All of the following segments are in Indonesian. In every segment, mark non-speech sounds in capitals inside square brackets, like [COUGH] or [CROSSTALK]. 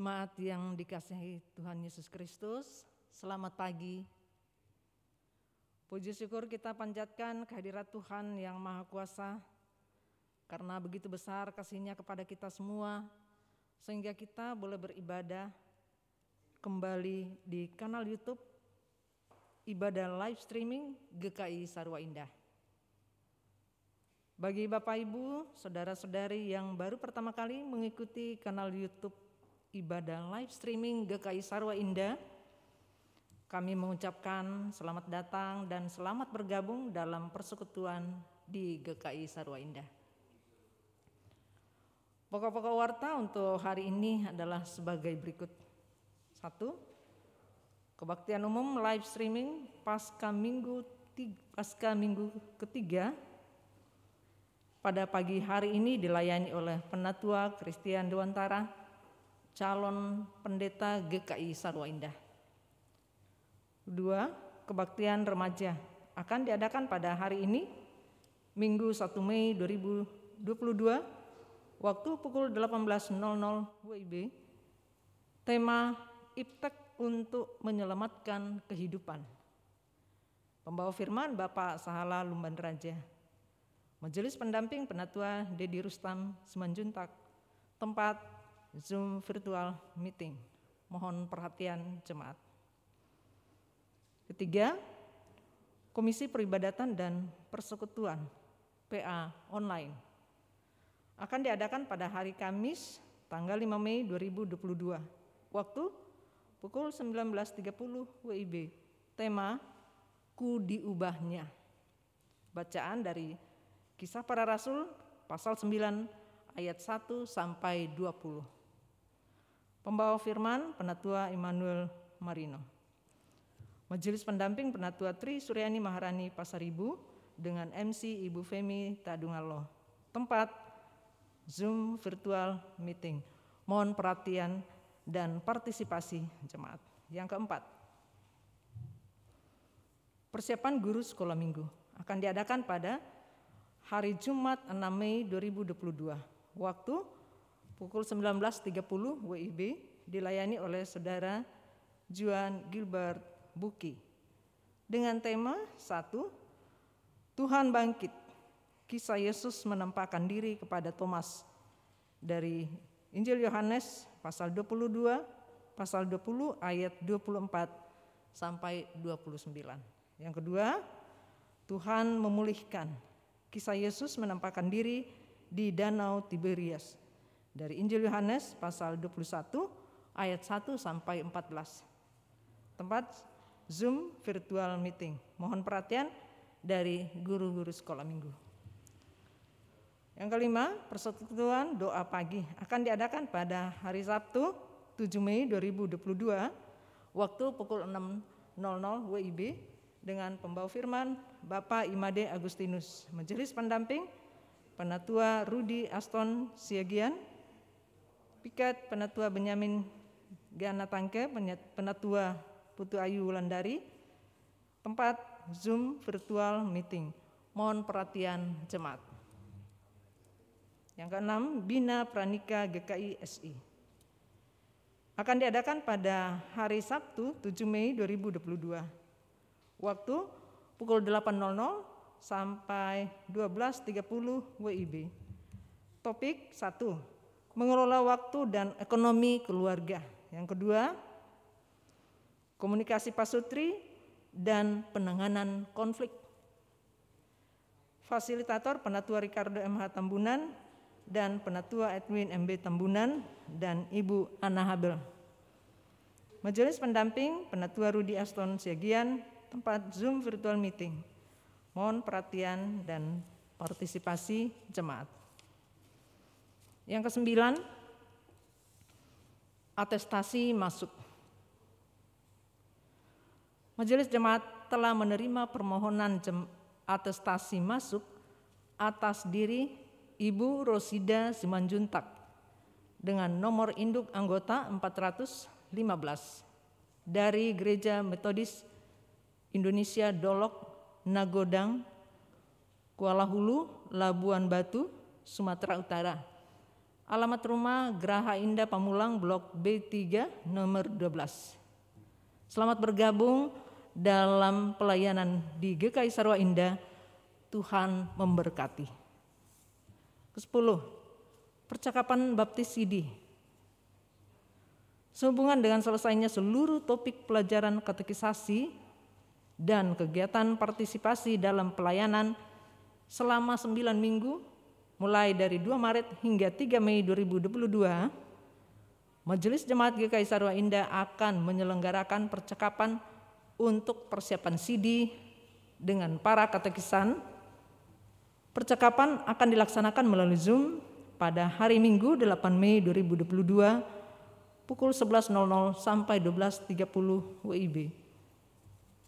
Jemaat yang dikasihi Tuhan Yesus Kristus, selamat pagi. Puji syukur kita panjatkan kehadirat Tuhan yang Maha Kuasa, karena begitu besar kasihnya kepada kita semua, sehingga kita boleh beribadah kembali di kanal YouTube ibadah live streaming GKI Sarwa Indah. Bagi Bapak Ibu, saudara-saudari yang baru pertama kali mengikuti kanal YouTube ibadah live streaming GKI Sarwa Indah. Kami mengucapkan selamat datang dan selamat bergabung dalam persekutuan di GKI Sarwa Indah. Pokok-pokok warta untuk hari ini adalah sebagai berikut. Satu, kebaktian umum live streaming pasca minggu pasca minggu ketiga pada pagi hari ini dilayani oleh Penatua Kristian Dewantara calon pendeta GKI Sarwa Indah. Kedua, kebaktian remaja akan diadakan pada hari ini Minggu 1 Mei 2022 waktu pukul 18.00 WIB. Tema Iptek untuk menyelamatkan kehidupan. Pembawa firman Bapak Sahala Lumban Raja. Majelis pendamping penatua Dedi Rustam Semanjuntak. Tempat Zoom virtual meeting. Mohon perhatian jemaat. Ketiga, Komisi Peribadatan dan Persekutuan PA online akan diadakan pada hari Kamis tanggal 5 Mei 2022. Waktu pukul 19.30 WIB. Tema Ku diubahnya. Bacaan dari Kisah Para Rasul pasal 9 ayat 1 sampai 20. Pembawa firman Penatua Immanuel Marino. Majelis pendamping Penatua Tri Suryani Maharani Pasaribu dengan MC Ibu Femi Tadungalo. Tempat Zoom virtual meeting. Mohon perhatian dan partisipasi jemaat. Yang keempat, persiapan guru sekolah minggu akan diadakan pada hari Jumat 6 Mei 2022. Waktu pukul 19.30 WIB dilayani oleh saudara Juan Gilbert Buki. Dengan tema satu Tuhan bangkit. Kisah Yesus menampakkan diri kepada Thomas dari Injil Yohanes pasal 22 pasal 20 ayat 24 sampai 29. Yang kedua, Tuhan memulihkan. Kisah Yesus menampakkan diri di Danau Tiberias dari Injil Yohanes pasal 21 ayat 1 sampai 14. Tempat Zoom virtual meeting. Mohon perhatian dari guru-guru sekolah minggu. Yang kelima, persekutuan doa pagi akan diadakan pada hari Sabtu 7 Mei 2022 waktu pukul 6.00 WIB dengan pembawa firman Bapak Imade Agustinus, Majelis Pendamping Penatua Rudi Aston Siagian, Pikat Penatua Benyamin Gana Tangke, Penatua Putu Ayu Wulandari, tempat Zoom virtual meeting. Mohon perhatian jemaat. Yang keenam, Bina Pranika GKI SI. Akan diadakan pada hari Sabtu 7 Mei 2022. Waktu pukul 8.00 sampai 12.30 WIB. Topik 1 mengelola waktu dan ekonomi keluarga. Yang kedua, komunikasi pasutri dan penanganan konflik. Fasilitator Penatua Ricardo MH Tambunan dan Penatua Edwin MB Tambunan dan Ibu Anna Habel. Majelis pendamping Penatua Rudi Aston Siagian, tempat Zoom virtual meeting. Mohon perhatian dan partisipasi jemaat. Yang kesembilan, atestasi masuk. Majelis Jemaat telah menerima permohonan atestasi masuk atas diri Ibu Rosida Simanjuntak dengan nomor induk anggota 415 dari Gereja Metodis Indonesia Dolok Nagodang Kuala Hulu Labuan Batu Sumatera Utara Alamat rumah Geraha Indah Pamulang Blok B3 nomor 12. Selamat bergabung dalam pelayanan di GKI Sarwa Indah. Tuhan memberkati. Kesepuluh, percakapan baptis Sidi. Sehubungan dengan selesainya seluruh topik pelajaran katekisasi dan kegiatan partisipasi dalam pelayanan selama 9 minggu mulai dari 2 Maret hingga 3 Mei 2022, Majelis Jemaat GKI Sarwa Indah akan menyelenggarakan percakapan untuk persiapan CD dengan para katekisan. Percakapan akan dilaksanakan melalui Zoom pada hari Minggu 8 Mei 2022 pukul 11.00 sampai 12.30 WIB.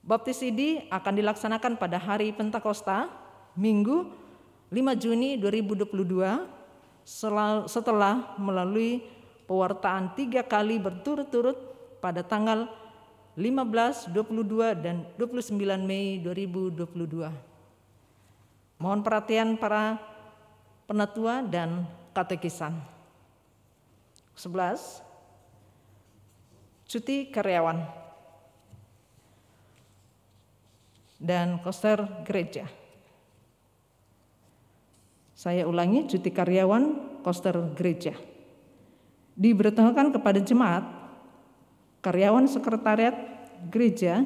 Baptis CD akan dilaksanakan pada hari Pentakosta, Minggu 5 Juni 2022 setelah melalui pewartaan tiga kali berturut-turut pada tanggal 15, 22, dan 29 Mei 2022. Mohon perhatian para penatua dan katekisan. 11. Cuti karyawan dan koster gereja. Saya ulangi, cuti karyawan koster gereja. Diberitahukan kepada jemaat, karyawan sekretariat gereja,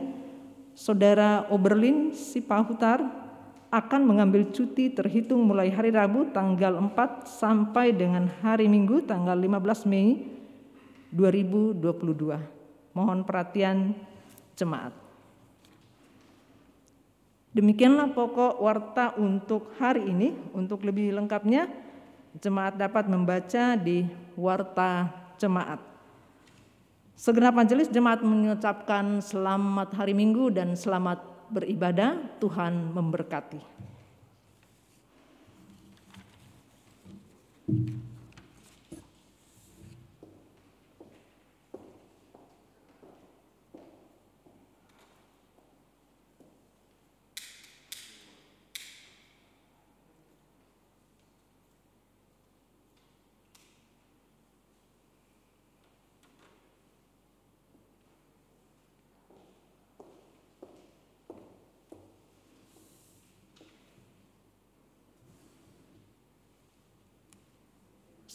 Saudara Oberlin Sipahutar akan mengambil cuti terhitung mulai hari Rabu tanggal 4 sampai dengan hari Minggu tanggal 15 Mei 2022. Mohon perhatian jemaat. Demikianlah pokok warta untuk hari ini. Untuk lebih lengkapnya, jemaat dapat membaca di warta jemaat. Segenap majelis jemaat mengucapkan selamat hari Minggu dan selamat beribadah. Tuhan memberkati.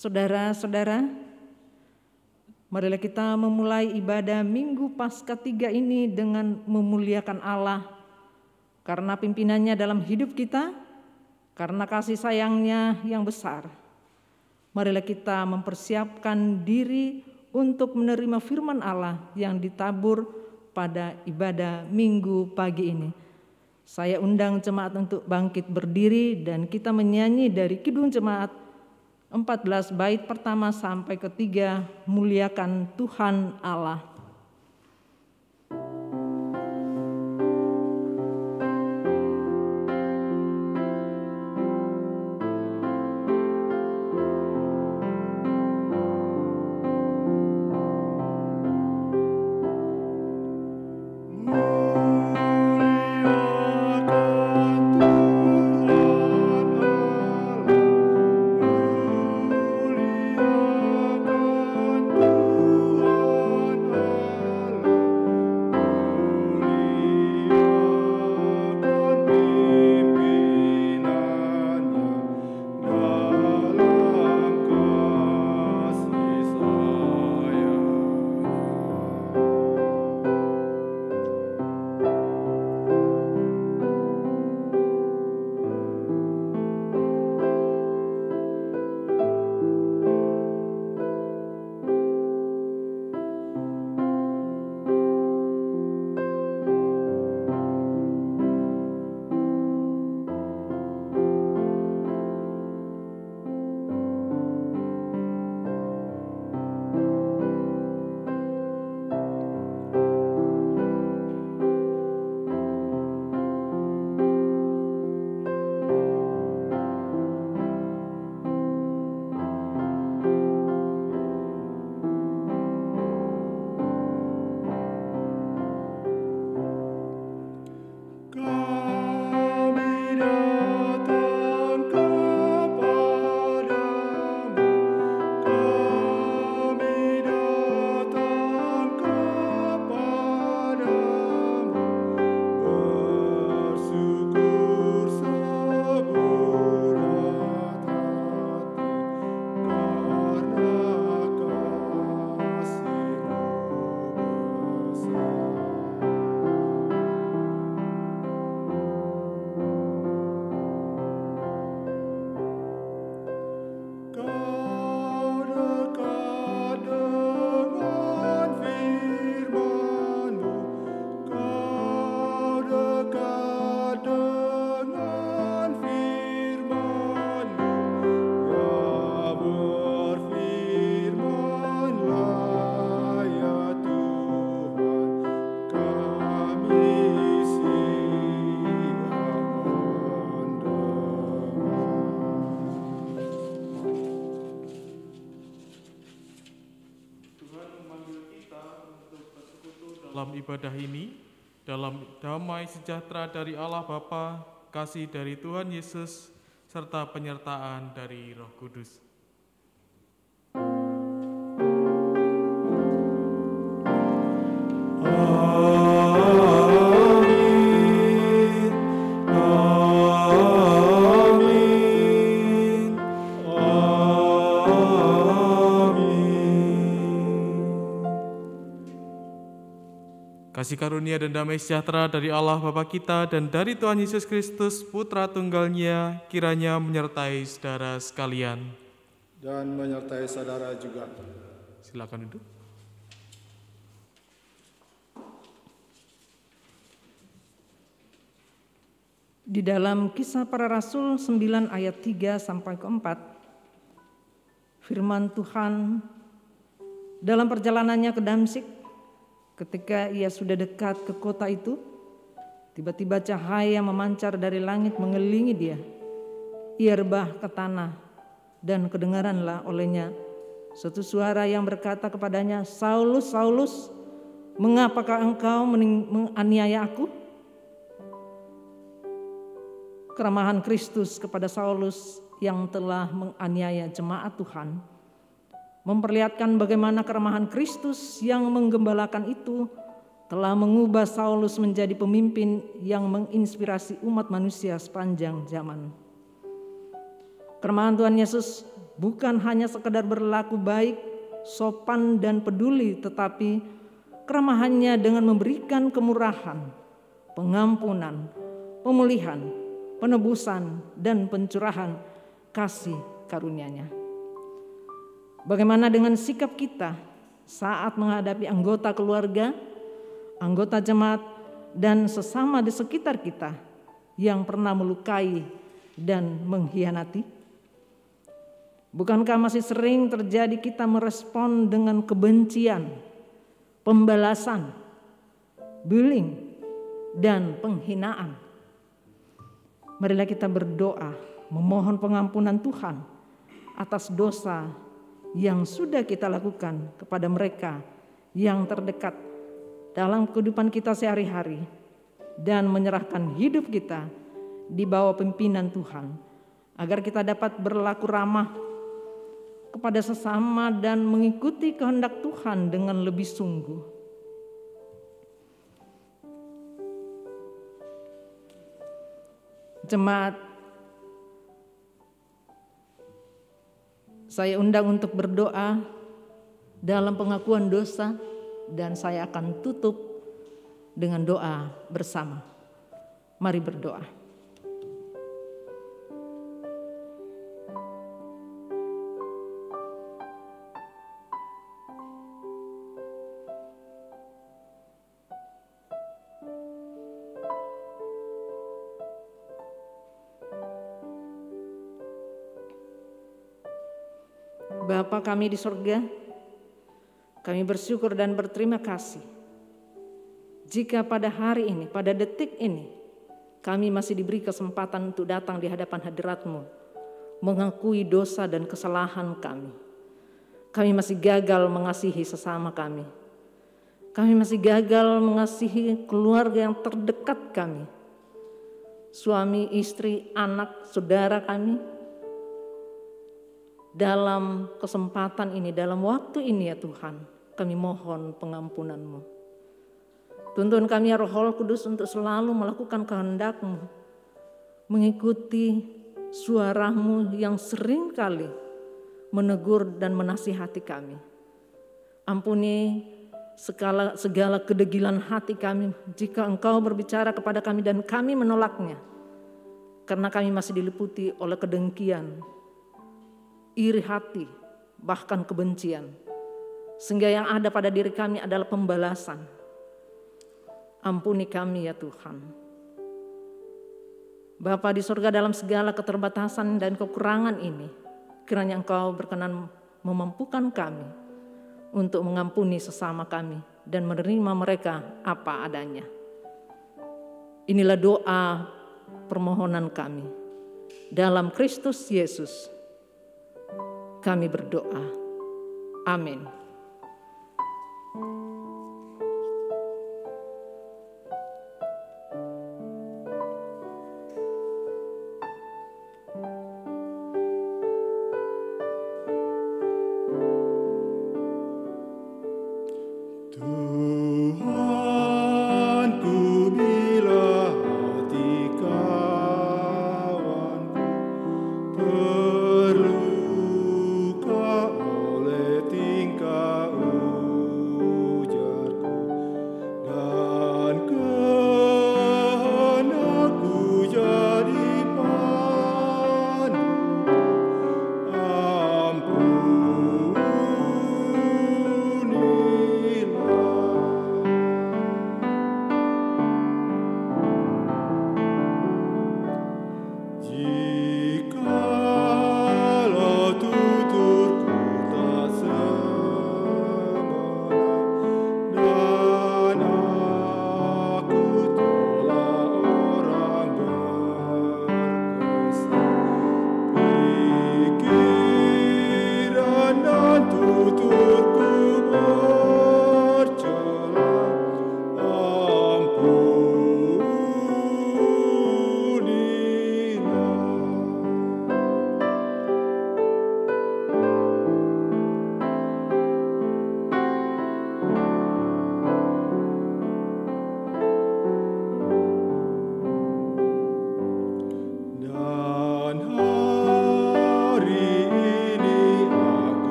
Saudara-saudara, marilah kita memulai ibadah Minggu Paskah tiga ini dengan memuliakan Allah karena pimpinannya dalam hidup kita, karena kasih sayangnya yang besar. Marilah kita mempersiapkan diri untuk menerima firman Allah yang ditabur pada ibadah Minggu pagi ini. Saya undang jemaat untuk bangkit berdiri dan kita menyanyi dari Kidung Jemaat 14 bait pertama sampai ketiga muliakan Tuhan Allah. Dalam ibadah ini, dalam damai sejahtera dari Allah Bapa, kasih dari Tuhan Yesus, serta penyertaan dari Roh Kudus. Karunia dan damai sejahtera dari Allah Bapa kita dan dari Tuhan Yesus Kristus, Putra Tunggalnya, kiranya menyertai saudara sekalian. Dan menyertai saudara juga. Silakan duduk. Di dalam kisah para rasul 9 ayat 3 sampai ke 4, firman Tuhan dalam perjalanannya ke Damsik, ketika ia sudah dekat ke kota itu, tiba-tiba cahaya memancar dari langit mengelilingi dia. Ia rebah ke tanah dan kedengaranlah olehnya suatu suara yang berkata kepadanya, Saulus, Saulus, mengapakah engkau menganiaya aku? keramahan Kristus kepada Saulus yang telah menganiaya jemaat Tuhan, memperlihatkan bagaimana keramahan Kristus yang menggembalakan itu telah mengubah Saulus menjadi pemimpin yang menginspirasi umat manusia sepanjang zaman. Keramahan Tuhan Yesus bukan hanya sekedar berlaku baik, sopan dan peduli, tetapi keramahannya dengan memberikan kemurahan, pengampunan, pemulihan, penebusan, dan pencurahan kasih karunia-Nya. Bagaimana dengan sikap kita saat menghadapi anggota keluarga, anggota jemaat, dan sesama di sekitar kita yang pernah melukai dan mengkhianati? Bukankah masih sering terjadi kita merespon dengan kebencian, pembalasan, bullying, dan penghinaan? Marilah kita berdoa memohon pengampunan Tuhan atas dosa yang sudah kita lakukan kepada mereka yang terdekat dalam kehidupan kita sehari-hari dan menyerahkan hidup kita di bawah pimpinan Tuhan agar kita dapat berlaku ramah kepada sesama dan mengikuti kehendak Tuhan dengan lebih sungguh. Jemaat, saya undang untuk berdoa dalam pengakuan dosa dan saya akan tutup dengan doa bersama. Mari berdoa. Kami di sorga, kami bersyukur dan berterima kasih. Jika pada hari ini, pada detik ini, kami masih diberi kesempatan untuk datang di hadapan hadiratmu, mengakui dosa dan kesalahan kami. Kami masih gagal mengasihi sesama kami. Kami masih gagal mengasihi keluarga yang terdekat kami. Suami, istri, anak, saudara kami, dalam kesempatan ini, dalam waktu ini ya Tuhan, kami mohon pengampunanmu. Tuntun kami ya Roh Kudus untuk selalu melakukan kehendakmu, mengikuti suaramu yang sering kali menegur dan menasihati kami. Ampuni segala, segala kedegilan hati kami jika engkau berbicara kepada kami dan kami menolaknya. Karena kami masih diliputi oleh kedengkian, iri hati, bahkan kebencian. Sehingga yang ada pada diri kami adalah pembalasan. Ampuni kami ya Tuhan. Bapa di surga dalam segala keterbatasan dan kekurangan ini, kiranya Engkau berkenan memampukan kami untuk mengampuni sesama kami dan menerima mereka apa adanya. Inilah doa permohonan kami. Dalam Kristus Yesus, kami berdoa. Amin.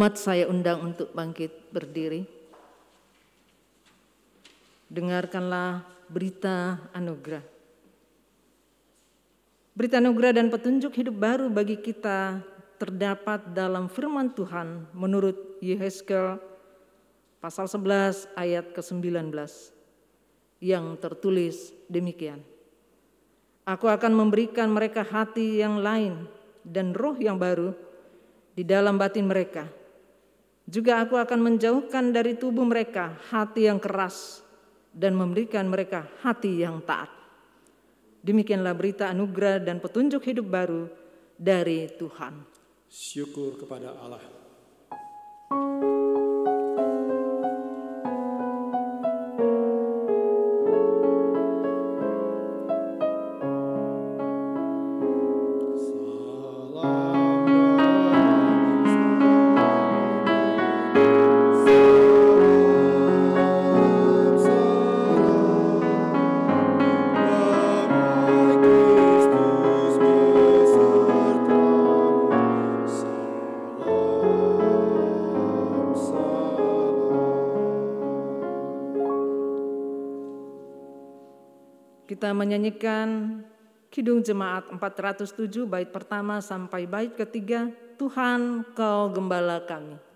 Umat saya undang untuk bangkit berdiri. Dengarkanlah berita anugerah. Berita anugerah dan petunjuk hidup baru bagi kita terdapat dalam firman Tuhan menurut Yehezkel pasal 11 ayat ke-19 yang tertulis demikian. Aku akan memberikan mereka hati yang lain dan roh yang baru di dalam batin mereka. Juga aku akan menjauhkan dari tubuh mereka hati yang keras dan memberikan mereka hati yang taat. Demikianlah berita anugerah dan petunjuk hidup baru dari Tuhan. Syukur kepada Allah. Menyanyikan Kidung Jemaat 407 bait pertama sampai bait ketiga Tuhan kau gembala kami.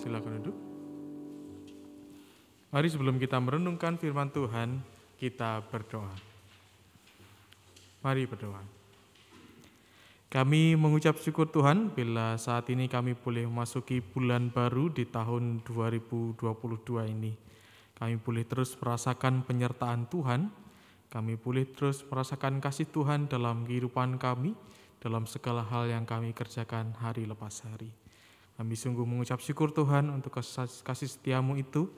Silakan duduk. Mari sebelum kita merenungkan firman Tuhan, kita berdoa. Mari berdoa. Kami mengucap syukur Tuhan bila saat ini kami boleh memasuki bulan baru di tahun 2022 ini. Kami boleh terus merasakan penyertaan Tuhan, kami boleh terus merasakan kasih Tuhan dalam kehidupan kami, dalam segala hal yang kami kerjakan hari lepas hari. Kami sungguh mengucap syukur Tuhan untuk kasih setiamu itu,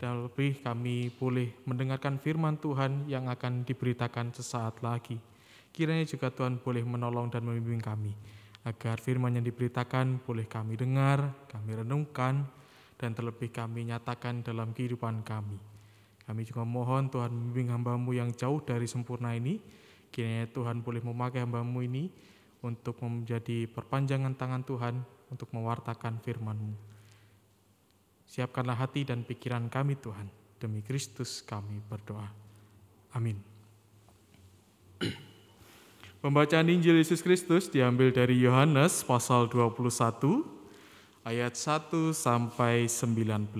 dan lebih kami boleh mendengarkan firman Tuhan yang akan diberitakan sesaat lagi. Kiranya juga Tuhan boleh menolong dan membimbing kami, agar firman yang diberitakan boleh kami dengar, kami renungkan, dan terlebih kami nyatakan dalam kehidupan kami. Kami juga mohon Tuhan membimbing hambamu yang jauh dari sempurna ini, kiranya Tuhan boleh memakai hambamu ini untuk menjadi perpanjangan tangan Tuhan untuk mewartakan firman-Mu. Siapkanlah hati dan pikiran kami Tuhan, demi Kristus kami berdoa. Amin. [CLEARS THROAT] Pembacaan Injil Yesus Kristus diambil dari Yohanes pasal 21 ayat 1 sampai 19.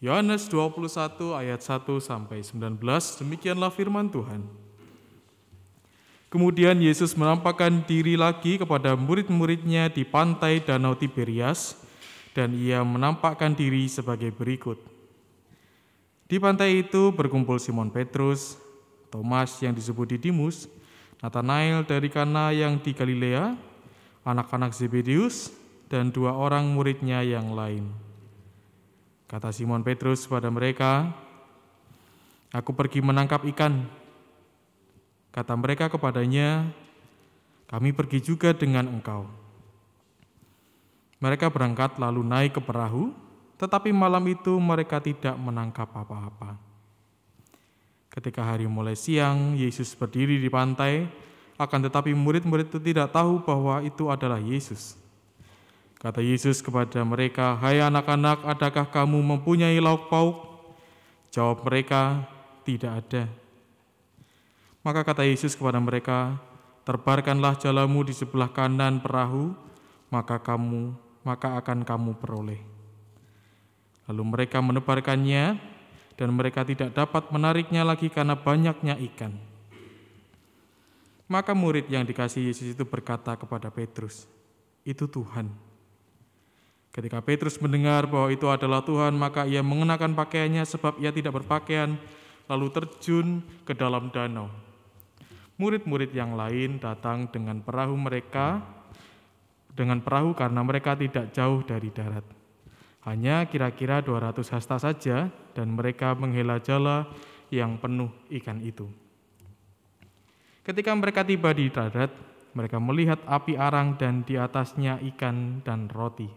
Yohanes 21 ayat 1 sampai 19 demikianlah firman Tuhan. Kemudian Yesus menampakkan diri lagi kepada murid-muridnya di pantai Danau Tiberias, dan ia menampakkan diri sebagai berikut. Di pantai itu berkumpul Simon Petrus, Thomas yang disebut Didimus, Nathanael dari Kana yang di Galilea, anak-anak Zebedius, dan dua orang muridnya yang lain. Kata Simon Petrus pada mereka, Aku pergi menangkap ikan. Kata mereka kepadanya, "Kami pergi juga dengan engkau." Mereka berangkat lalu naik ke perahu, tetapi malam itu mereka tidak menangkap apa-apa. Ketika hari mulai siang, Yesus berdiri di pantai, akan tetapi murid-murid itu tidak tahu bahwa itu adalah Yesus. Kata Yesus kepada mereka, "Hai anak-anak, adakah kamu mempunyai lauk pauk?" Jawab mereka, "Tidak ada." Maka kata Yesus kepada mereka, "Terbarkanlah jalamu di sebelah kanan perahu, maka kamu maka akan kamu peroleh." Lalu mereka menebarkannya dan mereka tidak dapat menariknya lagi karena banyaknya ikan. Maka murid yang dikasih Yesus itu berkata kepada Petrus, "Itu Tuhan." Ketika Petrus mendengar bahwa itu adalah Tuhan, maka ia mengenakan pakaiannya sebab ia tidak berpakaian, lalu terjun ke dalam danau. Murid-murid yang lain datang dengan perahu mereka, dengan perahu karena mereka tidak jauh dari darat. Hanya kira-kira 200 hasta saja dan mereka menghela jala yang penuh ikan itu. Ketika mereka tiba di darat, mereka melihat api arang dan di atasnya ikan dan roti.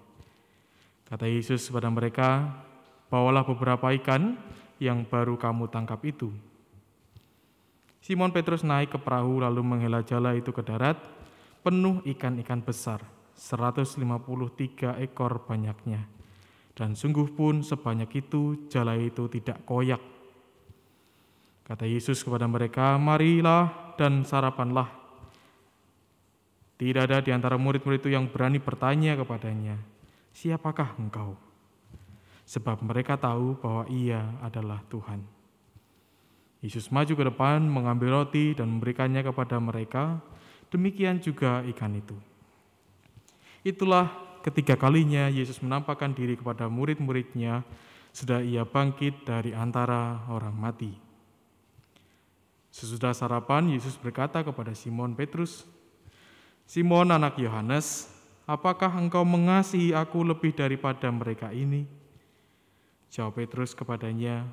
Kata Yesus kepada mereka, "Bawalah beberapa ikan yang baru kamu tangkap itu." Simon Petrus naik ke perahu lalu menghela jala itu ke darat, penuh ikan-ikan besar, 153 ekor banyaknya. Dan sungguh pun sebanyak itu jala itu tidak koyak. Kata Yesus kepada mereka, "Marilah dan sarapanlah." Tidak ada di antara murid-murid itu yang berani bertanya kepadanya, "Siapakah engkau?" Sebab mereka tahu bahwa ia adalah Tuhan. Yesus maju ke depan, mengambil roti dan memberikannya kepada mereka. Demikian juga ikan itu. Itulah ketiga kalinya Yesus menampakkan diri kepada murid-muridnya, sudah ia bangkit dari antara orang mati. Sesudah sarapan, Yesus berkata kepada Simon Petrus, "Simon, anak Yohanes, apakah engkau mengasihi Aku lebih daripada mereka ini?" Jawab Petrus kepadanya,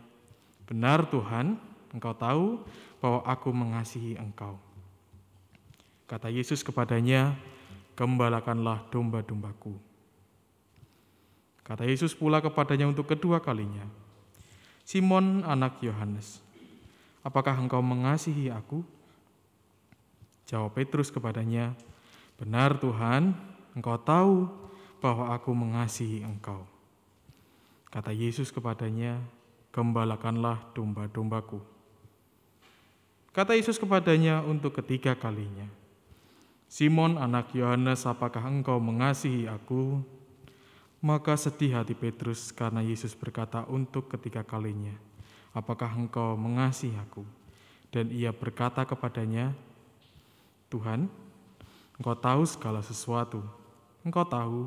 "Benar, Tuhan, Engkau tahu bahwa Aku mengasihi Engkau." Kata Yesus kepadanya, "Gembalakanlah domba-dombaku." Kata Yesus pula kepadanya untuk kedua kalinya, "Simon, anak Yohanes, apakah engkau mengasihi aku? Jawab Petrus kepadanya, Benar Tuhan, engkau tahu bahwa aku mengasihi engkau. Kata Yesus kepadanya, Gembalakanlah domba-dombaku. Kata Yesus kepadanya untuk ketiga kalinya, Simon anak Yohanes, apakah engkau mengasihi aku? Maka sedih hati Petrus karena Yesus berkata untuk ketiga kalinya, apakah engkau mengasihi aku? Dan ia berkata kepadanya, Tuhan, engkau tahu segala sesuatu. Engkau tahu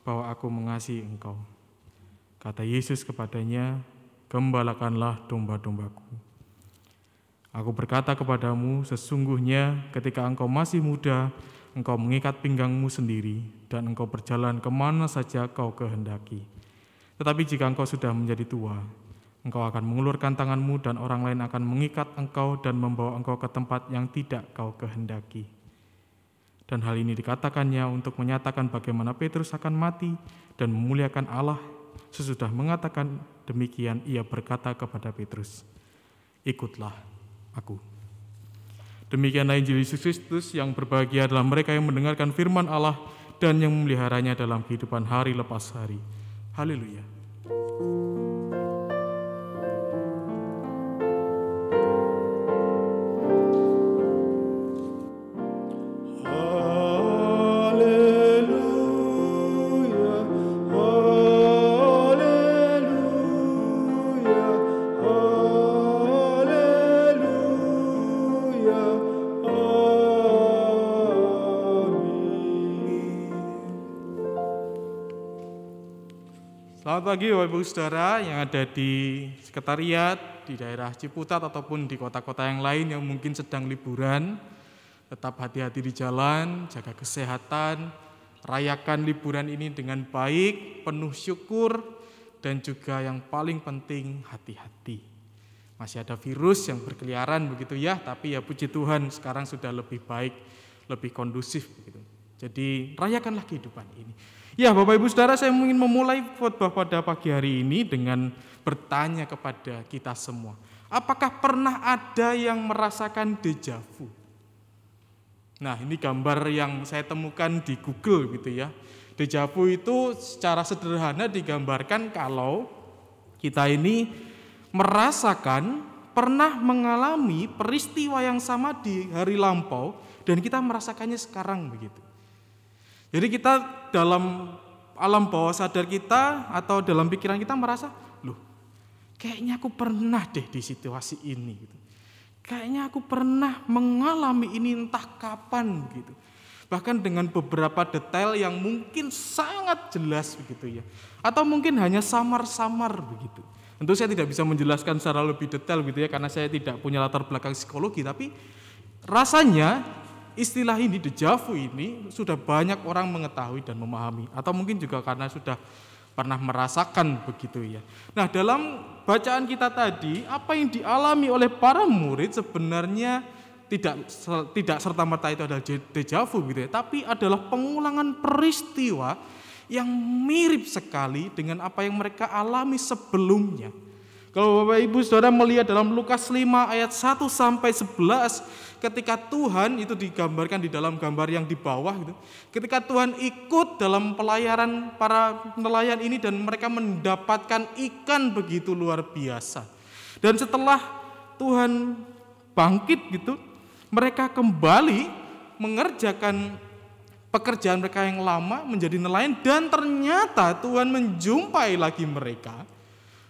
bahwa aku mengasihi engkau. Kata Yesus kepadanya, gembalakanlah domba-dombaku. Aku berkata kepadamu, sesungguhnya ketika engkau masih muda, engkau mengikat pinggangmu sendiri, dan engkau berjalan ke mana saja kau kehendaki. Tetapi jika engkau sudah menjadi tua, Engkau akan mengulurkan tanganmu dan orang lain akan mengikat engkau dan membawa engkau ke tempat yang tidak kau kehendaki. Dan hal ini dikatakannya untuk menyatakan bagaimana Petrus akan mati dan memuliakan Allah. Sesudah mengatakan demikian, ia berkata kepada Petrus, "Ikutlah aku." Demikianlah Injil Yesus Kristus yang berbahagia adalah mereka yang mendengarkan firman Allah dan yang memeliharanya dalam kehidupan hari lepas hari. Haleluya. Bapak Ibu Saudara yang ada di sekretariat, di daerah Ciputat ataupun di kota-kota yang lain yang mungkin sedang liburan. Tetap hati-hati di jalan, jaga kesehatan, rayakan liburan ini dengan baik, penuh syukur, dan juga yang paling penting hati-hati. Masih ada virus yang berkeliaran begitu ya, tapi ya puji Tuhan sekarang sudah lebih baik, lebih kondusif begitu. Jadi rayakanlah kehidupan ini. Ya Bapak Ibu Saudara saya ingin memulai khotbah pada pagi hari ini dengan bertanya kepada kita semua. Apakah pernah ada yang merasakan deja vu? Nah ini gambar yang saya temukan di Google gitu ya. Deja vu itu secara sederhana digambarkan kalau kita ini merasakan pernah mengalami peristiwa yang sama di hari lampau dan kita merasakannya sekarang begitu. Jadi kita dalam alam bawah sadar kita atau dalam pikiran kita merasa, loh kayaknya aku pernah deh di situasi ini gitu. Kayaknya aku pernah mengalami ini entah kapan gitu. Bahkan dengan beberapa detail yang mungkin sangat jelas begitu ya. Atau mungkin hanya samar-samar begitu. Tentu saya tidak bisa menjelaskan secara lebih detail gitu ya karena saya tidak punya latar belakang psikologi tapi rasanya istilah ini deja vu ini sudah banyak orang mengetahui dan memahami atau mungkin juga karena sudah pernah merasakan begitu ya. Nah, dalam bacaan kita tadi apa yang dialami oleh para murid sebenarnya tidak tidak serta merta itu adalah deja vu gitu ya, tapi adalah pengulangan peristiwa yang mirip sekali dengan apa yang mereka alami sebelumnya. Kalau Bapak Ibu Saudara melihat dalam Lukas 5 ayat 1 sampai 11 ketika Tuhan itu digambarkan di dalam gambar yang di bawah gitu. Ketika Tuhan ikut dalam pelayaran para nelayan ini dan mereka mendapatkan ikan begitu luar biasa. Dan setelah Tuhan bangkit gitu, mereka kembali mengerjakan pekerjaan mereka yang lama menjadi nelayan dan ternyata Tuhan menjumpai lagi mereka.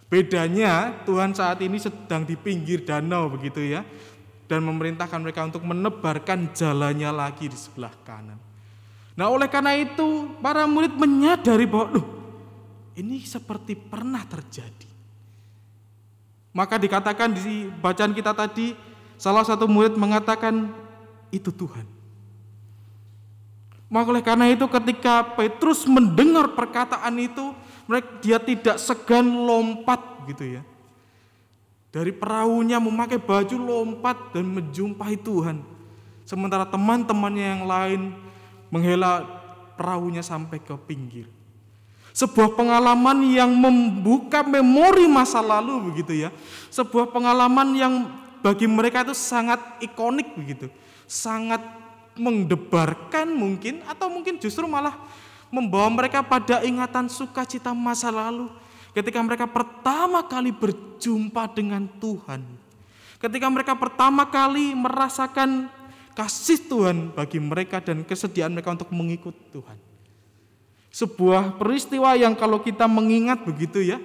Bedanya Tuhan saat ini sedang di pinggir danau begitu ya dan memerintahkan mereka untuk menebarkan jalannya lagi di sebelah kanan. Nah, oleh karena itu para murid menyadari bahwa loh, ini seperti pernah terjadi. Maka dikatakan di bacaan kita tadi salah satu murid mengatakan itu Tuhan. Maka oleh karena itu ketika Petrus mendengar perkataan itu, mereka dia tidak segan lompat gitu ya. Dari perahunya memakai baju lompat dan menjumpai Tuhan. Sementara teman-temannya yang lain menghela perahunya sampai ke pinggir. Sebuah pengalaman yang membuka memori masa lalu begitu ya. Sebuah pengalaman yang bagi mereka itu sangat ikonik begitu. Sangat mendebarkan mungkin atau mungkin justru malah membawa mereka pada ingatan sukacita masa lalu ketika mereka pertama kali berjumpa dengan Tuhan. Ketika mereka pertama kali merasakan kasih Tuhan bagi mereka dan kesediaan mereka untuk mengikut Tuhan. Sebuah peristiwa yang kalau kita mengingat begitu ya,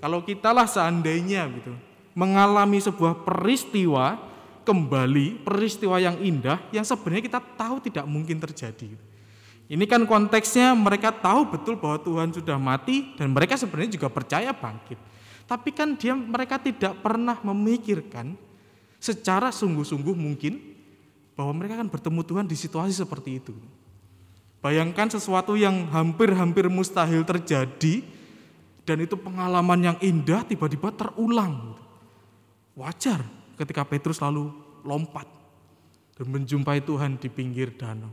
kalau kitalah seandainya gitu, mengalami sebuah peristiwa kembali, peristiwa yang indah yang sebenarnya kita tahu tidak mungkin terjadi. Ini kan konteksnya mereka tahu betul bahwa Tuhan sudah mati dan mereka sebenarnya juga percaya bangkit. Tapi kan dia mereka tidak pernah memikirkan secara sungguh-sungguh mungkin bahwa mereka akan bertemu Tuhan di situasi seperti itu. Bayangkan sesuatu yang hampir-hampir mustahil terjadi dan itu pengalaman yang indah tiba-tiba terulang. Wajar ketika Petrus lalu lompat dan menjumpai Tuhan di pinggir danau.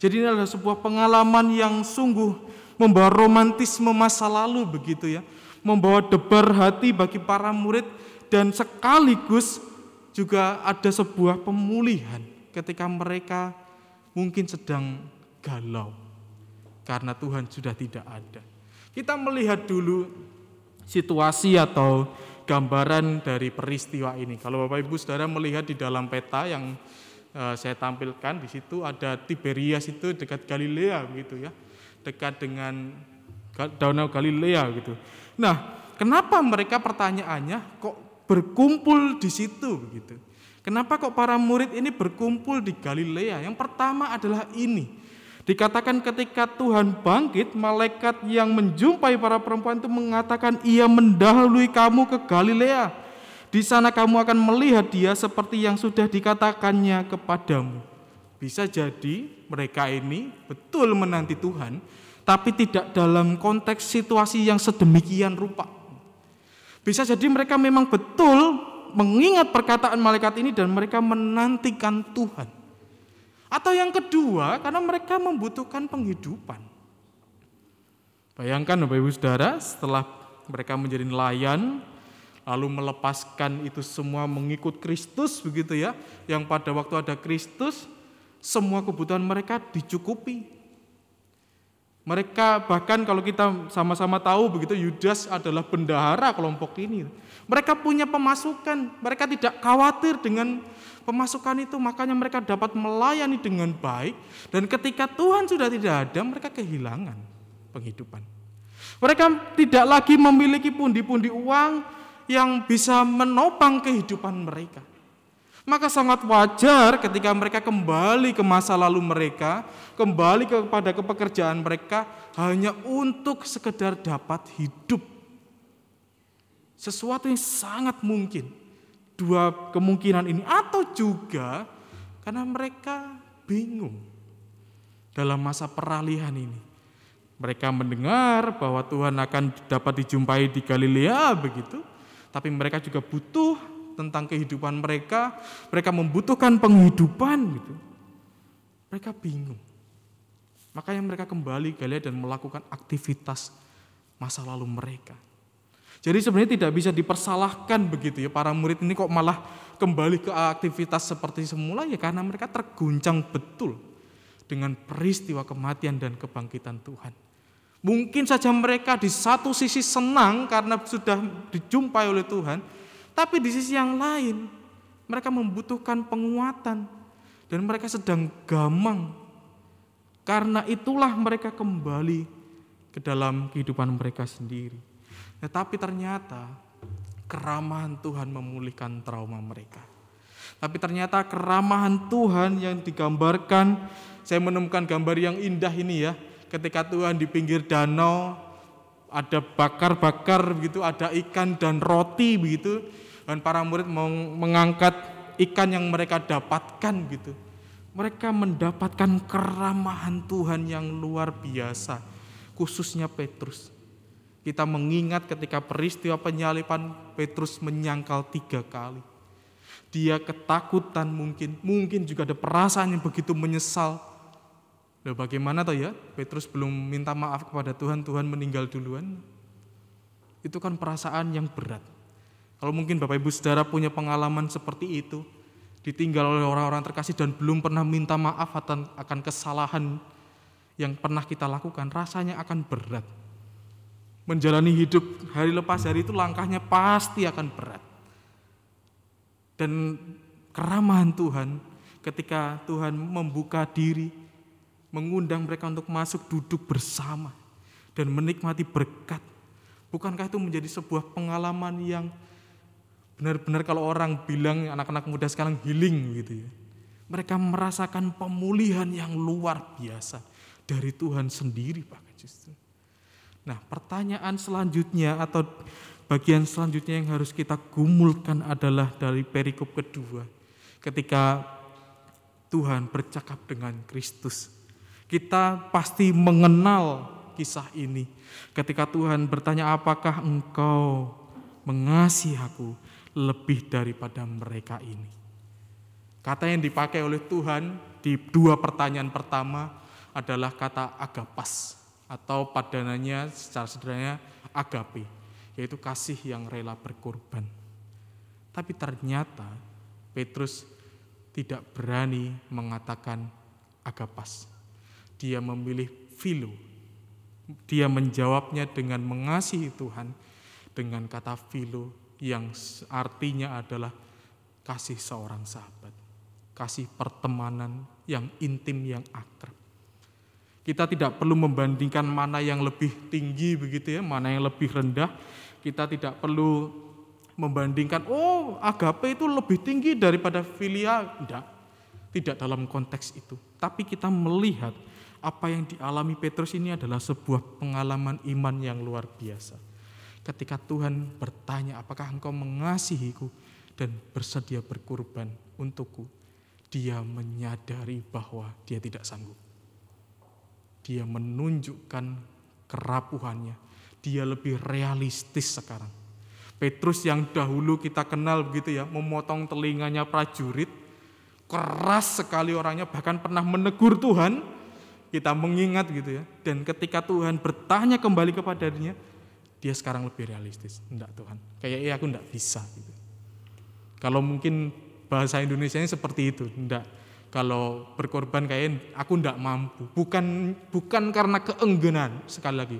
Jadi ini adalah sebuah pengalaman yang sungguh membawa romantisme masa lalu begitu ya. Membawa debar hati bagi para murid dan sekaligus juga ada sebuah pemulihan ketika mereka mungkin sedang galau karena Tuhan sudah tidak ada. Kita melihat dulu situasi atau gambaran dari peristiwa ini. Kalau Bapak Ibu Saudara melihat di dalam peta yang uh, saya tampilkan di situ ada Tiberias itu dekat Galilea gitu ya. Dekat dengan Danau Galilea gitu. Nah, kenapa mereka pertanyaannya kok berkumpul di situ begitu? Kenapa kok para murid ini berkumpul di Galilea? Yang pertama adalah ini. Dikatakan ketika Tuhan bangkit, malaikat yang menjumpai para perempuan itu mengatakan ia mendahului kamu ke Galilea. Di sana kamu akan melihat dia seperti yang sudah dikatakannya kepadamu. Bisa jadi mereka ini betul menanti Tuhan, tapi tidak dalam konteks situasi yang sedemikian rupa. Bisa jadi mereka memang betul mengingat perkataan malaikat ini dan mereka menantikan Tuhan. Atau yang kedua, karena mereka membutuhkan penghidupan. Bayangkan Bapak Ibu Saudara, setelah mereka menjadi nelayan, lalu melepaskan itu semua mengikut Kristus begitu ya, yang pada waktu ada Kristus semua kebutuhan mereka dicukupi. Mereka bahkan kalau kita sama-sama tahu begitu Yudas adalah bendahara kelompok ini. Mereka punya pemasukan, mereka tidak khawatir dengan pemasukan itu, makanya mereka dapat melayani dengan baik dan ketika Tuhan sudah tidak ada, mereka kehilangan penghidupan. Mereka tidak lagi memiliki pundi-pundi uang, yang bisa menopang kehidupan mereka. Maka sangat wajar ketika mereka kembali ke masa lalu mereka, kembali kepada kepekerjaan mereka hanya untuk sekedar dapat hidup. Sesuatu yang sangat mungkin. Dua kemungkinan ini atau juga karena mereka bingung dalam masa peralihan ini. Mereka mendengar bahwa Tuhan akan dapat dijumpai di Galilea begitu, tapi mereka juga butuh tentang kehidupan mereka. Mereka membutuhkan penghidupan gitu. Mereka bingung. Makanya mereka kembali Galilea dan melakukan aktivitas masa lalu mereka. Jadi sebenarnya tidak bisa dipersalahkan begitu ya para murid ini kok malah kembali ke aktivitas seperti semula ya karena mereka terguncang betul dengan peristiwa kematian dan kebangkitan Tuhan. Mungkin saja mereka di satu sisi senang karena sudah dijumpai oleh Tuhan, tapi di sisi yang lain mereka membutuhkan penguatan dan mereka sedang gamang. Karena itulah mereka kembali ke dalam kehidupan mereka sendiri. Tetapi ternyata keramahan Tuhan memulihkan trauma mereka. Tapi ternyata keramahan Tuhan yang digambarkan, saya menemukan gambar yang indah ini ya, ketika Tuhan di pinggir danau ada bakar-bakar begitu, ada ikan dan roti begitu, dan para murid mengangkat ikan yang mereka dapatkan gitu. Mereka mendapatkan keramahan Tuhan yang luar biasa, khususnya Petrus. Kita mengingat ketika peristiwa penyalipan Petrus menyangkal tiga kali. Dia ketakutan mungkin, mungkin juga ada perasaan yang begitu menyesal. Loh bagaimana toh ya, Petrus belum minta maaf kepada Tuhan, Tuhan meninggal duluan. Itu kan perasaan yang berat. Kalau mungkin Bapak Ibu Saudara punya pengalaman seperti itu, ditinggal oleh orang-orang terkasih dan belum pernah minta maaf akan kesalahan yang pernah kita lakukan, rasanya akan berat. Menjalani hidup hari lepas hari itu langkahnya pasti akan berat. Dan keramahan Tuhan ketika Tuhan membuka diri, mengundang mereka untuk masuk duduk bersama dan menikmati berkat. Bukankah itu menjadi sebuah pengalaman yang benar-benar kalau orang bilang anak-anak muda sekarang healing gitu ya. Mereka merasakan pemulihan yang luar biasa dari Tuhan sendiri Pak justru. Nah pertanyaan selanjutnya atau bagian selanjutnya yang harus kita gumulkan adalah dari perikop kedua. Ketika Tuhan bercakap dengan Kristus. Kita pasti mengenal kisah ini. Ketika Tuhan bertanya apakah engkau mengasihi aku lebih daripada mereka ini. Kata yang dipakai oleh Tuhan di dua pertanyaan pertama adalah kata agapas atau padanannya secara sederhana agape, yaitu kasih yang rela berkorban. Tapi ternyata Petrus tidak berani mengatakan agapas. Dia memilih filo. Dia menjawabnya dengan mengasihi Tuhan dengan kata filo yang artinya adalah kasih seorang sahabat, kasih pertemanan yang intim, yang akrab. Kita tidak perlu membandingkan mana yang lebih tinggi begitu ya, mana yang lebih rendah. Kita tidak perlu membandingkan, oh agape itu lebih tinggi daripada filia. Tidak, tidak dalam konteks itu. Tapi kita melihat apa yang dialami Petrus ini adalah sebuah pengalaman iman yang luar biasa ketika Tuhan bertanya, apakah engkau mengasihiku dan bersedia berkorban untukku, dia menyadari bahwa dia tidak sanggup. Dia menunjukkan kerapuhannya. Dia lebih realistis sekarang. Petrus yang dahulu kita kenal begitu ya, memotong telinganya prajurit, keras sekali orangnya, bahkan pernah menegur Tuhan, kita mengingat gitu ya. Dan ketika Tuhan bertanya kembali kepadanya, dia sekarang lebih realistis. Enggak Tuhan, kayaknya aku enggak bisa gitu. Kalau mungkin bahasa Indonesia seperti itu, enggak. Kalau berkorban kayak aku enggak mampu. Bukan bukan karena keengganan sekali lagi.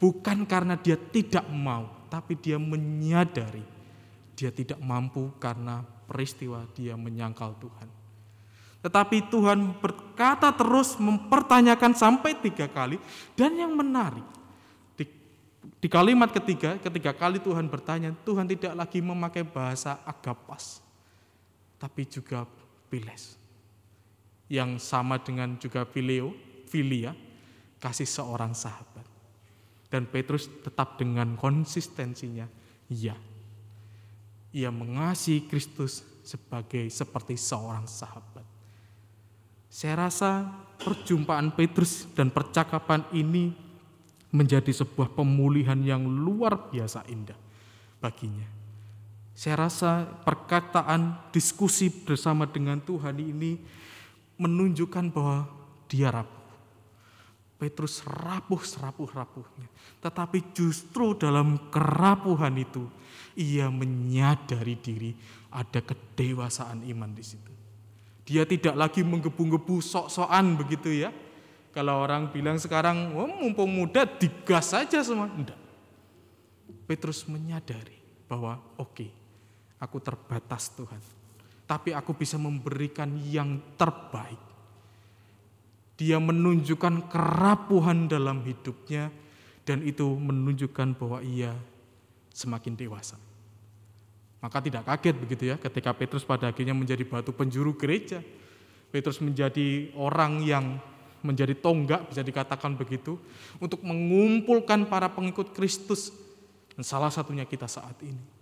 Bukan karena dia tidak mau, tapi dia menyadari dia tidak mampu karena peristiwa dia menyangkal Tuhan. Tetapi Tuhan berkata terus mempertanyakan sampai tiga kali dan yang menarik di kalimat ketiga, ketika kali Tuhan bertanya, Tuhan tidak lagi memakai bahasa agapas, tapi juga piles. Yang sama dengan juga filio, filia, kasih seorang sahabat. Dan Petrus tetap dengan konsistensinya, iya. Ia mengasihi Kristus sebagai seperti seorang sahabat. Saya rasa perjumpaan Petrus dan percakapan ini menjadi sebuah pemulihan yang luar biasa indah baginya. Saya rasa perkataan diskusi bersama dengan Tuhan ini menunjukkan bahwa dia rapuh. Petrus rapuh serapuh-rapuhnya. Tetapi justru dalam kerapuhan itu ia menyadari diri ada kedewasaan iman di situ. Dia tidak lagi menggebu-gebu sok-sokan begitu ya kalau orang bilang sekarang, oh, mumpung muda digas saja semua. Enggak. Petrus menyadari bahwa oke, okay, aku terbatas Tuhan. Tapi aku bisa memberikan yang terbaik. Dia menunjukkan kerapuhan dalam hidupnya dan itu menunjukkan bahwa ia semakin dewasa. Maka tidak kaget begitu ya ketika Petrus pada akhirnya menjadi batu penjuru gereja. Petrus menjadi orang yang menjadi tonggak bisa dikatakan begitu untuk mengumpulkan para pengikut Kristus dan salah satunya kita saat ini.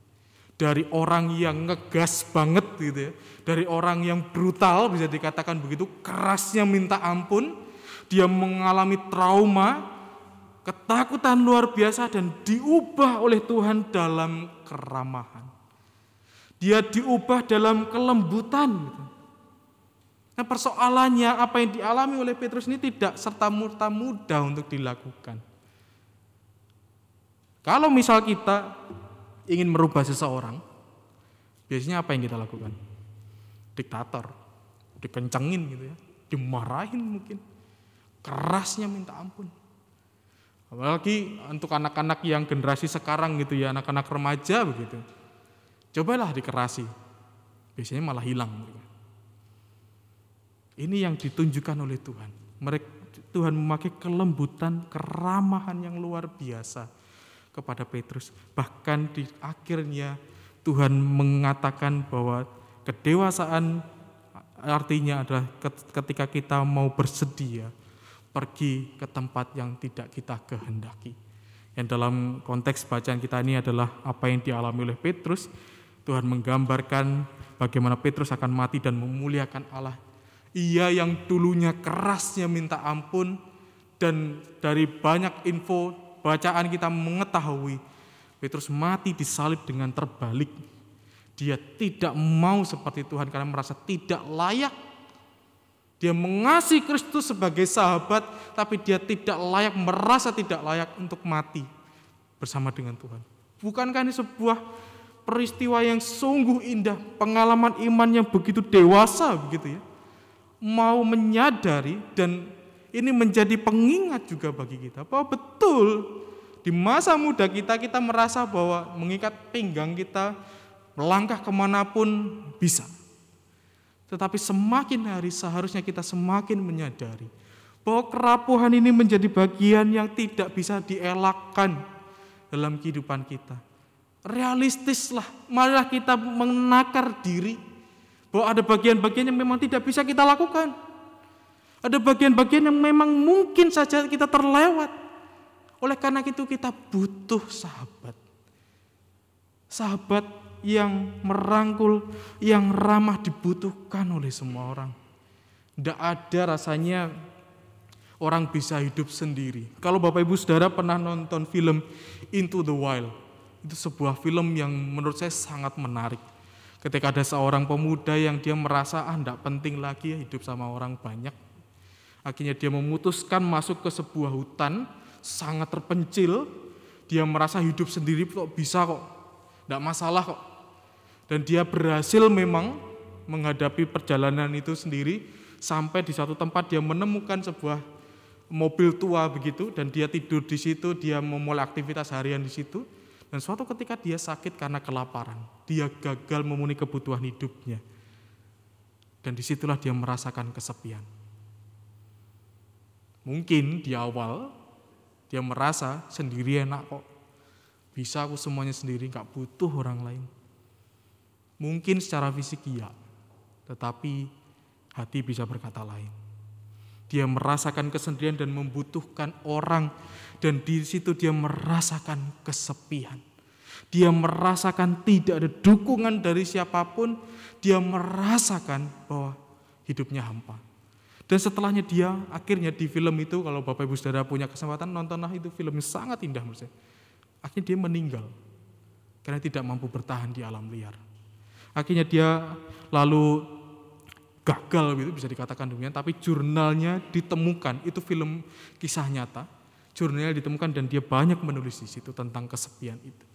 dari orang yang ngegas banget gitu ya, dari orang yang brutal bisa dikatakan begitu, kerasnya minta ampun, dia mengalami trauma, ketakutan luar biasa dan diubah oleh Tuhan dalam keramahan. Dia diubah dalam kelembutan. Nah persoalannya apa yang dialami oleh Petrus ini tidak serta merta mudah untuk dilakukan. Kalau misal kita ingin merubah seseorang, biasanya apa yang kita lakukan? Diktator, dikencengin gitu ya, dimarahin mungkin, kerasnya minta ampun. Apalagi untuk anak-anak yang generasi sekarang gitu ya, anak-anak remaja begitu. Cobalah dikerasi, biasanya malah hilang. Ini yang ditunjukkan oleh Tuhan. Mereka Tuhan memakai kelembutan, keramahan yang luar biasa kepada Petrus. Bahkan di akhirnya Tuhan mengatakan bahwa kedewasaan artinya adalah ketika kita mau bersedia pergi ke tempat yang tidak kita kehendaki. Yang dalam konteks bacaan kita ini adalah apa yang dialami oleh Petrus. Tuhan menggambarkan bagaimana Petrus akan mati dan memuliakan Allah. Ia yang dulunya kerasnya minta ampun dan dari banyak info bacaan kita mengetahui Petrus mati disalib dengan terbalik. Dia tidak mau seperti Tuhan karena merasa tidak layak. Dia mengasihi Kristus sebagai sahabat, tapi dia tidak layak, merasa tidak layak untuk mati bersama dengan Tuhan. Bukankah ini sebuah peristiwa yang sungguh indah, pengalaman iman yang begitu dewasa begitu ya. Mau menyadari dan ini menjadi pengingat juga bagi kita bahwa betul di masa muda kita kita merasa bahwa mengikat pinggang kita melangkah ke mana pun bisa. Tetapi semakin hari seharusnya kita semakin menyadari bahwa kerapuhan ini menjadi bagian yang tidak bisa dielakkan dalam kehidupan kita. Realistislah, malah kita menakar diri bahwa ada bagian-bagian yang memang tidak bisa kita lakukan. Ada bagian-bagian yang memang mungkin saja kita terlewat. Oleh karena itu kita butuh sahabat. Sahabat yang merangkul, yang ramah dibutuhkan oleh semua orang. Tidak ada rasanya orang bisa hidup sendiri. Kalau Bapak Ibu Saudara pernah nonton film Into the Wild, itu sebuah film yang menurut saya sangat menarik. Ketika ada seorang pemuda yang dia merasa ah tidak penting lagi ya hidup sama orang banyak, Akhirnya dia memutuskan masuk ke sebuah hutan sangat terpencil. Dia merasa hidup sendiri kok bisa kok, tidak masalah kok. Dan dia berhasil memang menghadapi perjalanan itu sendiri sampai di satu tempat dia menemukan sebuah mobil tua begitu dan dia tidur di situ, dia memulai aktivitas harian di situ. Dan suatu ketika dia sakit karena kelaparan, dia gagal memenuhi kebutuhan hidupnya. Dan di situlah dia merasakan kesepian. Mungkin di awal dia merasa sendiri enak kok. Bisa aku semuanya sendiri, nggak butuh orang lain. Mungkin secara fisik iya, tetapi hati bisa berkata lain. Dia merasakan kesendirian dan membutuhkan orang dan di situ dia merasakan kesepian. Dia merasakan tidak ada dukungan dari siapa pun, dia merasakan bahwa hidupnya hampa. Dan setelahnya dia akhirnya di film itu kalau Bapak Ibu Saudara punya kesempatan nontonlah itu filmnya sangat indah menurut saya. Akhirnya dia meninggal karena tidak mampu bertahan di alam liar. Akhirnya dia lalu gagal gitu bisa dikatakan demikian tapi jurnalnya ditemukan itu film kisah nyata jurnalnya ditemukan dan dia banyak menulis di situ tentang kesepian itu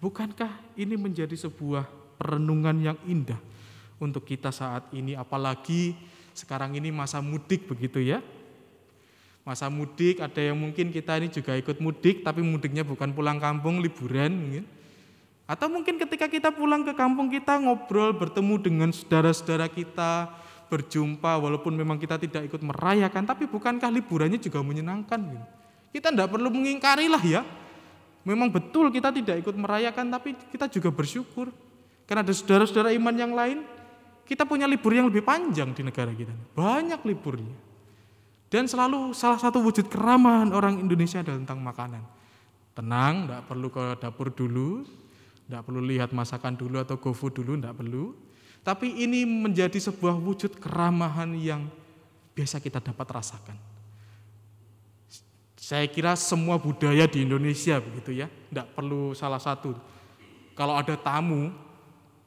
bukankah ini menjadi sebuah perenungan yang indah untuk kita saat ini apalagi sekarang ini masa mudik begitu ya. Masa mudik ada yang mungkin kita ini juga ikut mudik tapi mudiknya bukan pulang kampung liburan mungkin. Atau mungkin ketika kita pulang ke kampung kita ngobrol bertemu dengan saudara-saudara kita berjumpa walaupun memang kita tidak ikut merayakan tapi bukankah liburannya juga menyenangkan gitu. Kita tidak perlu mengingkari lah ya. Memang betul kita tidak ikut merayakan tapi kita juga bersyukur. Karena ada saudara-saudara iman yang lain kita punya libur yang lebih panjang di negara kita. Banyak liburnya. Dan selalu salah satu wujud keramahan orang Indonesia adalah tentang makanan. Tenang, tidak perlu ke dapur dulu, Tidak perlu lihat masakan dulu atau GoFood dulu, tidak perlu. Tapi ini menjadi sebuah wujud keramahan yang biasa kita dapat rasakan. Saya kira semua budaya di Indonesia begitu ya, tidak perlu salah satu. Kalau ada tamu,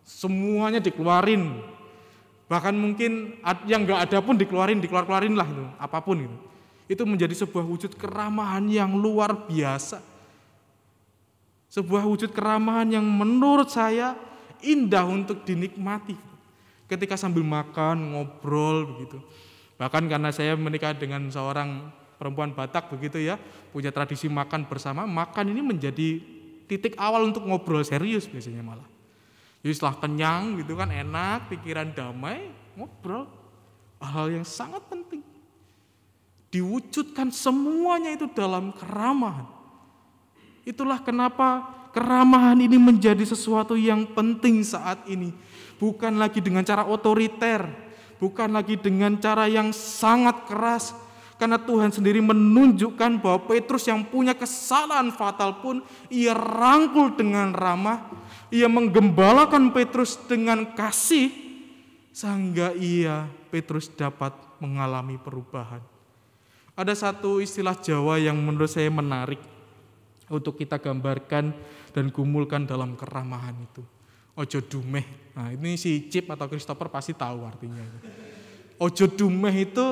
semuanya dikeluarin. Bahkan mungkin yang nggak ada pun dikeluarin, dikeluar-keluarin lah itu, apa pun itu. Itu menjadi sebuah wujud keramahan yang luar biasa. Sebuah wujud keramahan yang menurut saya indah untuk dinikmati. Ketika sambil makan, ngobrol begitu. Bahkan karena saya menikah dengan seorang perempuan Batak begitu ya, punya tradisi makan bersama, makan ini menjadi titik awal untuk ngobrol serius biasanya malah. Jadi setelah kenyang gitu kan enak, pikiran damai, ngobrol. Hal yang sangat penting. Diwujudkan semuanya itu dalam keramahan. Itulah kenapa keramahan ini menjadi sesuatu yang penting saat ini. Bukan lagi dengan cara otoriter, bukan lagi dengan cara yang sangat keras. Karena Tuhan sendiri menunjukkan bahwa Petrus yang punya kesalahan fatal pun ia rangkul dengan ramah. Ia menggembalakan Petrus dengan kasih sehingga ia Petrus dapat mengalami perubahan. Ada satu istilah Jawa yang menurut saya menarik untuk kita gambarkan dan gumulkan dalam keramahan itu. Ojo dumeh. Nah, ini si Chip atau Christopher pasti tahu artinya. Ojo dumeh itu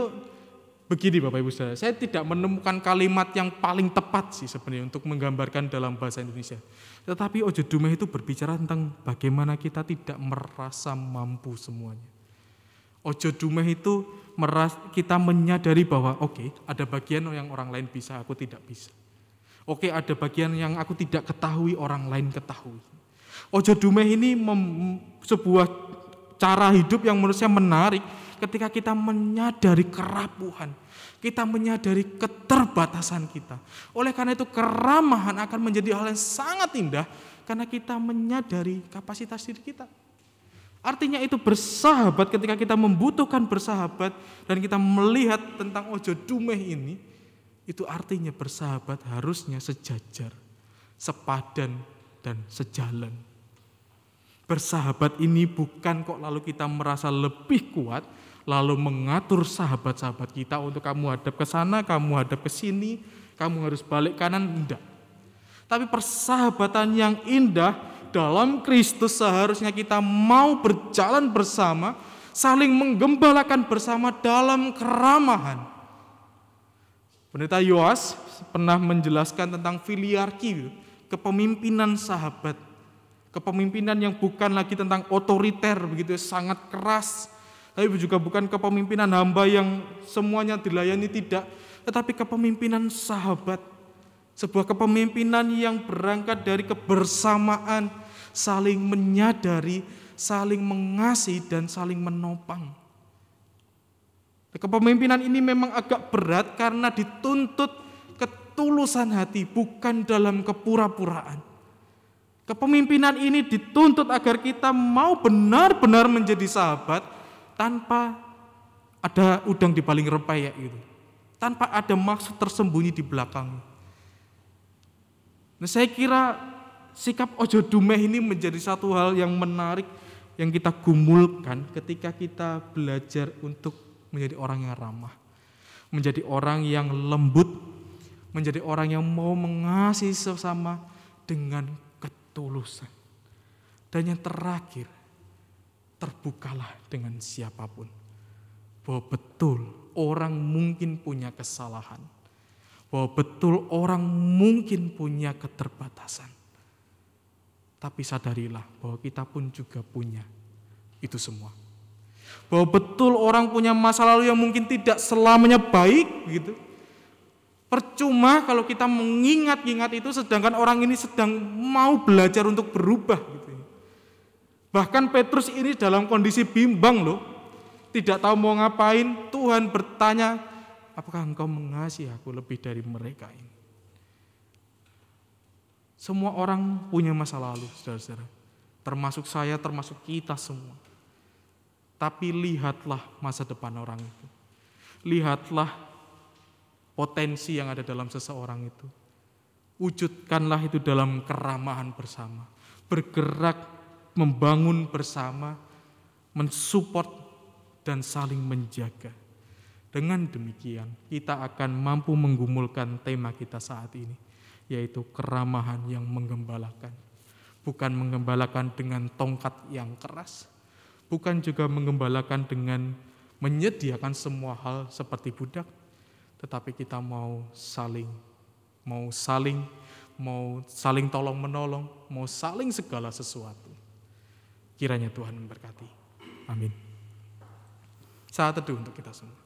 begini Bapak Ibu Saudara. Saya tidak menemukan kalimat yang paling tepat sih sebenarnya untuk menggambarkan dalam bahasa Indonesia. Tetapi ojo dumeh itu berbicara tentang bagaimana kita tidak merasa mampu semuanya. Ojo dumeh itu kita menyadari bahwa oke ada bagian yang orang lain bisa, aku tidak bisa. Oke ada bagian yang aku tidak ketahui, orang lain ketahui. Ojo dumeh ini mem- sebuah cara hidup yang menurut saya menarik ketika kita menyadari kerapuhan, kita menyadari keterbatasan kita. Oleh karena itu keramahan akan menjadi hal yang sangat indah karena kita menyadari kapasitas diri kita. Artinya itu bersahabat ketika kita membutuhkan bersahabat dan kita melihat tentang ojo dumeh ini, itu artinya bersahabat harusnya sejajar, sepadan, dan sejalan. Bersahabat ini bukan kok lalu kita merasa lebih kuat, lalu mengatur sahabat-sahabat kita untuk kamu hadap ke sana, kamu hadap ke sini, kamu harus balik kanan, enggak. Tapi persahabatan yang indah dalam Kristus seharusnya kita mau berjalan bersama, saling menggembalakan bersama dalam keramahan. Pendeta Yoas pernah menjelaskan tentang filiarki, kepemimpinan sahabat. Kepemimpinan yang bukan lagi tentang otoriter begitu sangat keras, tapi juga bukan kepemimpinan hamba yang semuanya dilayani tidak, tetapi kepemimpinan sahabat. Sebuah kepemimpinan yang berangkat dari kebersamaan, saling menyadari, saling mengasihi dan saling menopang. Kepemimpinan ini memang agak berat karena dituntut ketulusan hati, bukan dalam kepura-puraan. Kepemimpinan ini dituntut agar kita mau benar-benar menjadi sahabat tanpa ada udang di paling rempeyek gitu. Tanpa ada maksud tersembunyi di belakang. Nah, saya kira sikap ojo dumeh ini menjadi satu hal yang menarik yang kita gumulkan ketika kita belajar untuk menjadi orang yang ramah, menjadi orang yang lembut, menjadi orang yang mau mengasihi sesama dengan ketulusan. Dan yang terakhir, terbukalah dengan siapa pun. Bahwa betul orang mungkin punya kesalahan. Bahwa betul orang mungkin punya keterbatasan. Tapi sadarilah bahwa kita pun juga punya itu semua bahwa betul orang punya masa lalu yang mungkin tidak selamanya baik gitu. Percuma kalau kita mengingat-ingat itu sedangkan orang ini sedang mau belajar untuk berubah gitu. Bahkan Petrus ini dalam kondisi bimbang loh. Tidak tahu mau ngapain, Tuhan bertanya, apakah engkau mengasihi aku lebih dari mereka ini? Semua orang punya masa lalu, saudara-saudara. Termasuk saya, termasuk kita semua. Tapi lihatlah masa depan orang itu. Lihatlah potensi yang ada dalam seseorang itu. Wujudkanlah itu dalam keramahan bersama. bergerak, membangun bersama, mensupport, dan saling menjaga. Dengan demikian, kita akan mampu menggumulkan tema kita saat ini, yaitu keramahan yang menggembalakan. Bukan menggembalakan dengan tongkat yang keras, bukan juga menggembalakan dengan menyediakan semua hal seperti budak, tetapi kita mau saling, mau saling, mau saling tolong menolong, mau saling segala sesuatu. Kiranya Tuhan memberkati. Amin. Saat teduh untuk kita semua.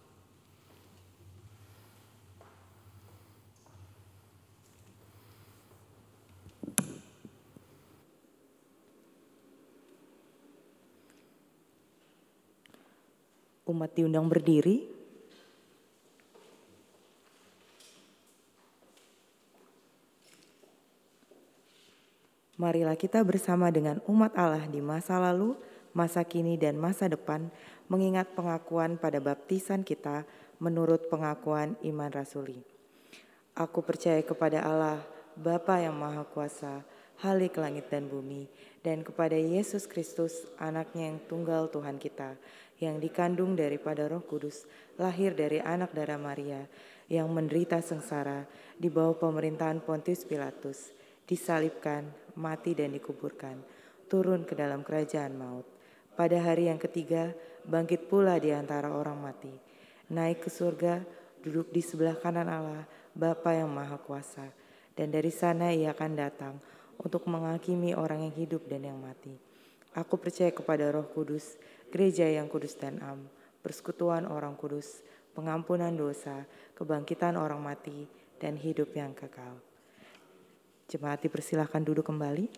Umat diundang berdiri. Marilah kita bersama dengan umat Allah di masa lalu, masa kini, dan masa depan mengingat pengakuan pada baptisan kita menurut pengakuan iman rasuli. Aku percaya kepada Allah, Bapa yang Maha Kuasa, Halik langit dan bumi, dan kepada Yesus Kristus, anaknya yang tunggal Tuhan kita, yang dikandung daripada roh kudus, lahir dari anak darah Maria, yang menderita sengsara di bawah pemerintahan Pontius Pilatus, disalibkan, mati dan dikuburkan, turun ke dalam kerajaan maut. Pada hari yang ketiga, bangkit pula di antara orang mati, naik ke surga, duduk di sebelah kanan Allah, Bapa yang Maha Kuasa, dan dari sana ia akan datang untuk menghakimi orang yang hidup dan yang mati. Aku percaya kepada Roh Kudus, gereja yang kudus dan am, persekutuan orang kudus, pengampunan dosa, kebangkitan orang mati, dan hidup yang kekal. Jemaat dipersilahkan duduk kembali.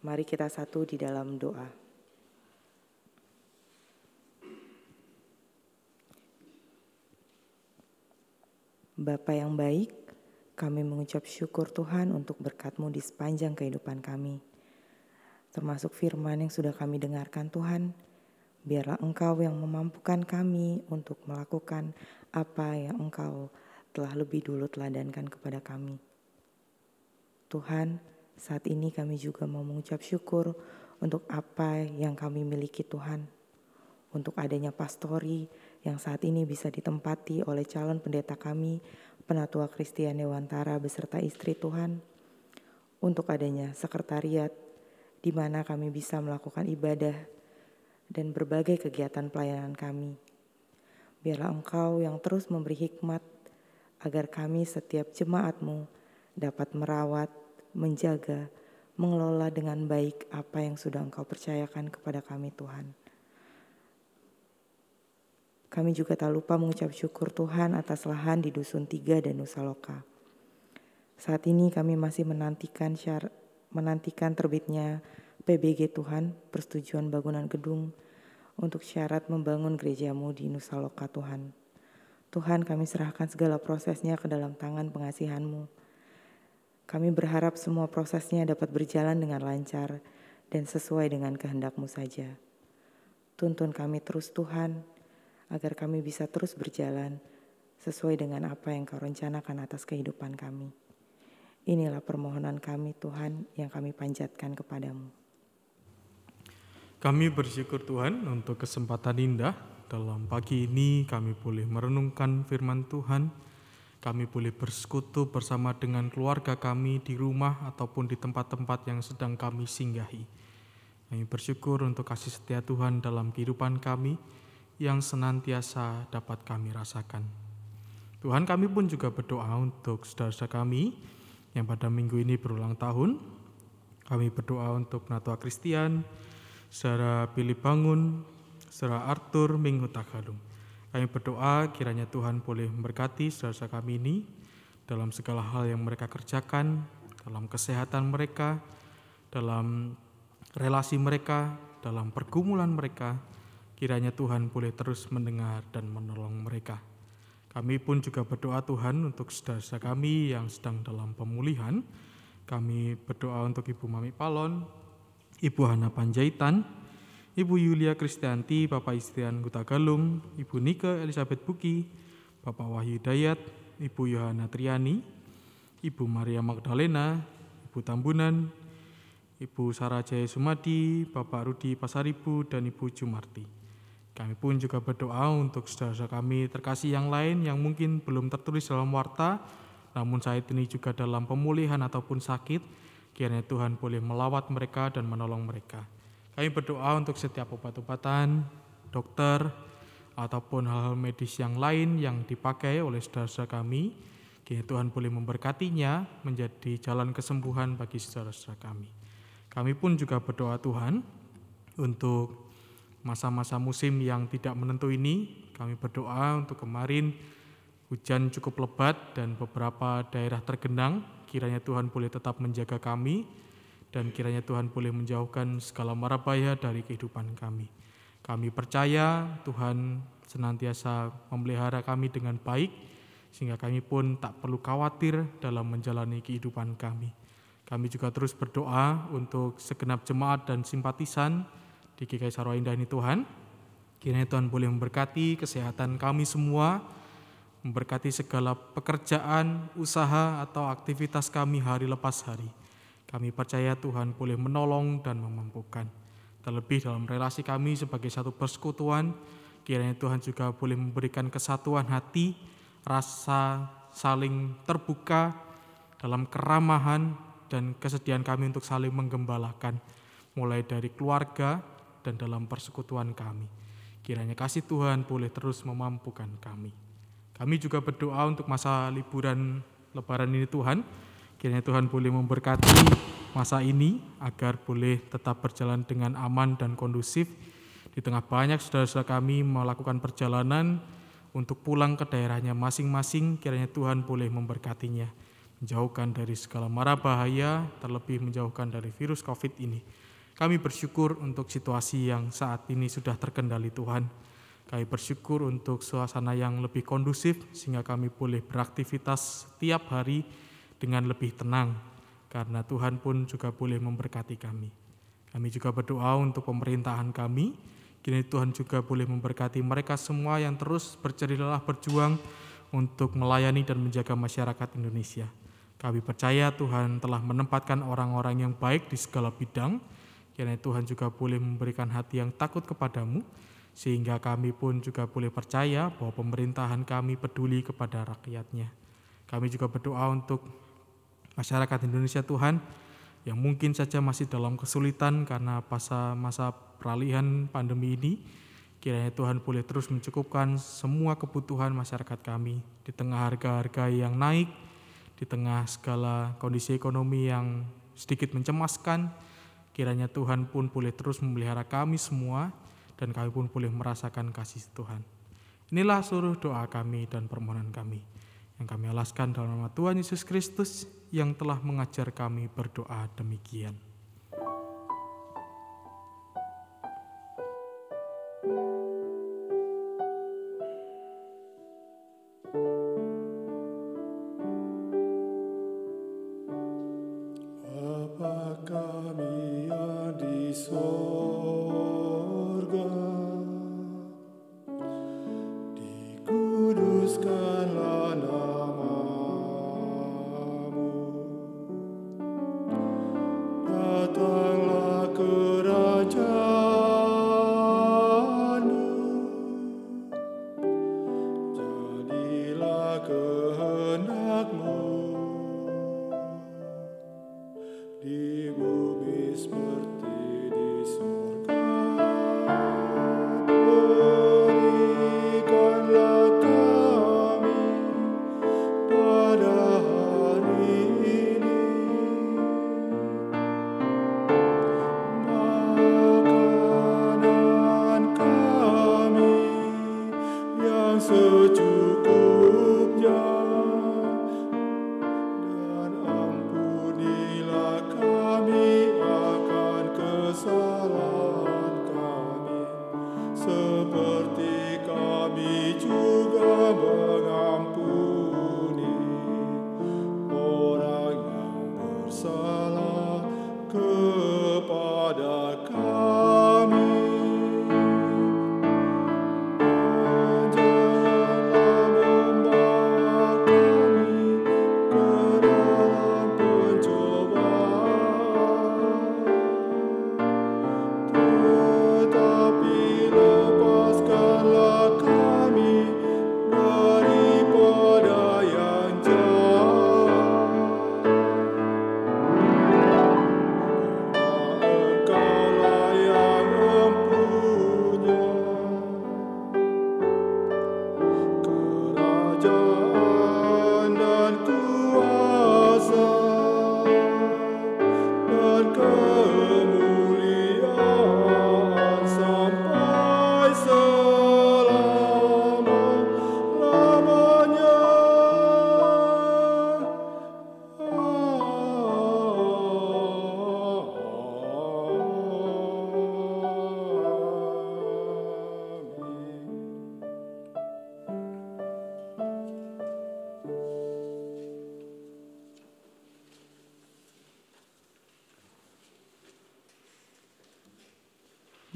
Mari kita satu di dalam doa. Bapa yang baik, kami mengucap syukur Tuhan untuk berkat-Mu di sepanjang kehidupan kami. Termasuk firman yang sudah kami dengarkan Tuhan, biarlah Engkau yang memampukan kami untuk melakukan apa yang Engkau telah lebih dulu teladankan kepada kami. Tuhan, saat ini kami juga mau mengucap syukur untuk apa yang kami miliki Tuhan. Untuk adanya pastori yang saat ini bisa ditempati oleh calon pendeta kami, Penatua Kristian Dewantara beserta istri Tuhan. Untuk adanya sekretariat di mana kami bisa melakukan ibadah dan berbagai kegiatan pelayanan kami. Biarlah Engkau yang terus memberi hikmat agar kami setiap jemaatmu dapat merawat, menjaga, mengelola dengan baik apa yang sudah Engkau percayakan kepada kami Tuhan. Kami juga tak lupa mengucap syukur Tuhan atas lahan di Dusun Tiga dan Nusa Loka. Saat ini kami masih menantikan syar, menantikan terbitnya PBG Tuhan, persetujuan bangunan gedung untuk syarat membangun gerejamu di Nusa Loka Tuhan. Tuhan kami serahkan segala prosesnya ke dalam tangan pengasihanmu. Kami berharap semua prosesnya dapat berjalan dengan lancar dan sesuai dengan kehendakmu saja. Tuntun kami terus Tuhan, agar kami bisa terus berjalan sesuai dengan apa yang kau rencanakan atas kehidupan kami. Inilah permohonan kami Tuhan yang kami panjatkan kepadamu. Kami bersyukur Tuhan untuk kesempatan indah dalam pagi ini kami boleh merenungkan firman Tuhan. Kami boleh bersekutu bersama dengan keluarga kami di rumah ataupun di tempat-tempat yang sedang kami singgahi. Kami bersyukur untuk kasih setia Tuhan dalam kehidupan kami yang senantiasa dapat kami rasakan. Tuhan kami pun juga berdoa untuk saudara-saudara kami yang pada minggu ini berulang tahun. Kami berdoa untuk Natua Kristian, saudara Billy Bangun, saudara Arthur Minggu Tagalung. Kami berdoa kiranya Tuhan boleh memberkati saudara kami ini dalam segala hal yang mereka kerjakan, dalam kesehatan mereka, dalam relasi mereka, dalam pergumulan mereka. Kiranya Tuhan boleh terus mendengar dan menolong mereka. Kami pun juga berdoa Tuhan untuk saudara kami yang sedang dalam pemulihan. Kami berdoa untuk Ibu Mami Palon, Ibu Hana Panjaitan, Ibu Yulia Kristianti, Bapak Istrian Guta Galung, Ibu Nike Elizabeth Buki, Bapak Wahyu Dayat, Ibu Yohana Triani, Ibu Maria Magdalena, Ibu Tambunan, Ibu Sarah Jaya Sumadi, Bapak Rudi Pasaribu, dan Ibu Jumarti. Kami pun juga berdoa untuk saudara-saudara kami terkasih yang lain yang mungkin belum tertulis dalam warta, namun saat ini juga dalam pemulihan ataupun sakit, kiranya Tuhan boleh melawat mereka dan menolong mereka. Kami berdoa untuk setiap obat-obatan, dokter, ataupun hal-hal medis yang lain yang dipakai oleh saudara-saudara kami. Kiranya Tuhan boleh memberkatinya menjadi jalan kesembuhan bagi saudara-saudara kami. Kami pun juga berdoa Tuhan untuk masa-masa musim yang tidak menentu ini. Kami berdoa untuk kemarin hujan cukup lebat dan beberapa daerah tergenang. Kiranya Tuhan boleh tetap menjaga kami dan kiranya Tuhan boleh menjauhkan segala mara bahaya dari kehidupan kami. Kami percaya Tuhan senantiasa memelihara kami dengan baik sehingga kami pun tak perlu khawatir dalam menjalani kehidupan kami. Kami juga terus berdoa untuk segenap jemaat dan simpatisan di GKI Sarwa Indah ini Tuhan. Kiranya Tuhan boleh memberkati kesehatan kami semua, memberkati segala pekerjaan, usaha, atau aktivitas kami hari lepas hari. Kami percaya Tuhan boleh menolong dan memampukan. Terlebih dalam relasi kami sebagai satu persekutuan, kiranya Tuhan juga boleh memberikan kesatuan hati, rasa saling terbuka dalam keramahan dan kesediaan kami untuk saling menggembalakan, mulai dari keluarga dan dalam persekutuan kami. Kiranya kasih Tuhan boleh terus memampukan kami. Kami juga berdoa untuk masa liburan lebaran ini Tuhan, Kiranya Tuhan boleh memberkati masa ini agar boleh tetap berjalan dengan aman dan kondusif. Di tengah banyak saudara-saudara kami melakukan perjalanan untuk pulang ke daerahnya masing-masing, kiranya Tuhan boleh memberkatinya. Menjauhkan dari segala mara bahaya, terlebih menjauhkan dari virus COVID ini. Kami bersyukur untuk situasi yang saat ini sudah terkendali Tuhan. Kami bersyukur untuk suasana yang lebih kondusif sehingga kami boleh beraktivitas setiap hari dengan lebih tenang, karena Tuhan pun juga boleh memberkati kami. Kami juga berdoa untuk pemerintahan kami, kini Tuhan juga boleh memberkati mereka semua yang terus berjerilah berjuang untuk melayani dan menjaga masyarakat Indonesia. Kami percaya Tuhan telah menempatkan orang-orang yang baik di segala bidang, kiranya Tuhan juga boleh memberikan hati yang takut kepadamu, sehingga kami pun juga boleh percaya bahwa pemerintahan kami peduli kepada rakyatnya. Kami juga berdoa untuk masyarakat Indonesia Tuhan yang mungkin saja masih dalam kesulitan karena masa masa peralihan pandemi ini. Kiranya Tuhan boleh terus mencukupkan semua kebutuhan masyarakat kami di tengah harga-harga yang naik, di tengah segala kondisi ekonomi yang sedikit mencemaskan. Kiranya Tuhan pun boleh terus memelihara kami semua dan kami pun boleh merasakan kasih Tuhan. Inilah seluruh doa kami dan permohonan kami yang kami alaskan dalam nama Tuhan Yesus Kristus yang telah mengajar kami berdoa demikian. Bapa yang secukupnya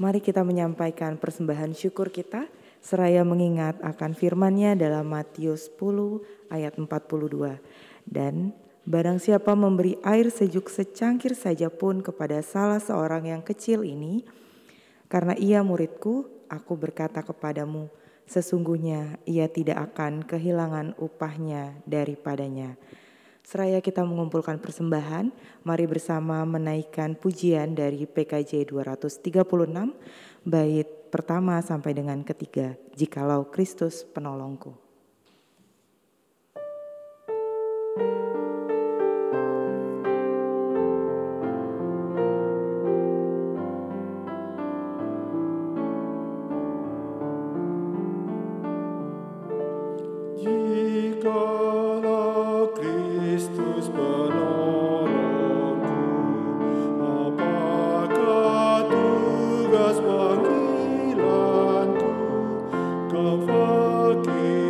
Mari kita menyampaikan persembahan syukur kita seraya mengingat akan firman-Nya dalam Matius 10 ayat 42. Dan barang siapa memberi air sejuk secangkir saja pun kepada salah seorang yang kecil ini, karena ia muridku, aku berkata kepadamu, sesungguhnya ia tidak akan kehilangan upahnya daripadanya. Seraya kita mengumpulkan persembahan, mari bersama menaikkan pujian dari PKJ 236, bait pertama sampai dengan ketiga, Jikalau Kristus penolongku. Kau fakir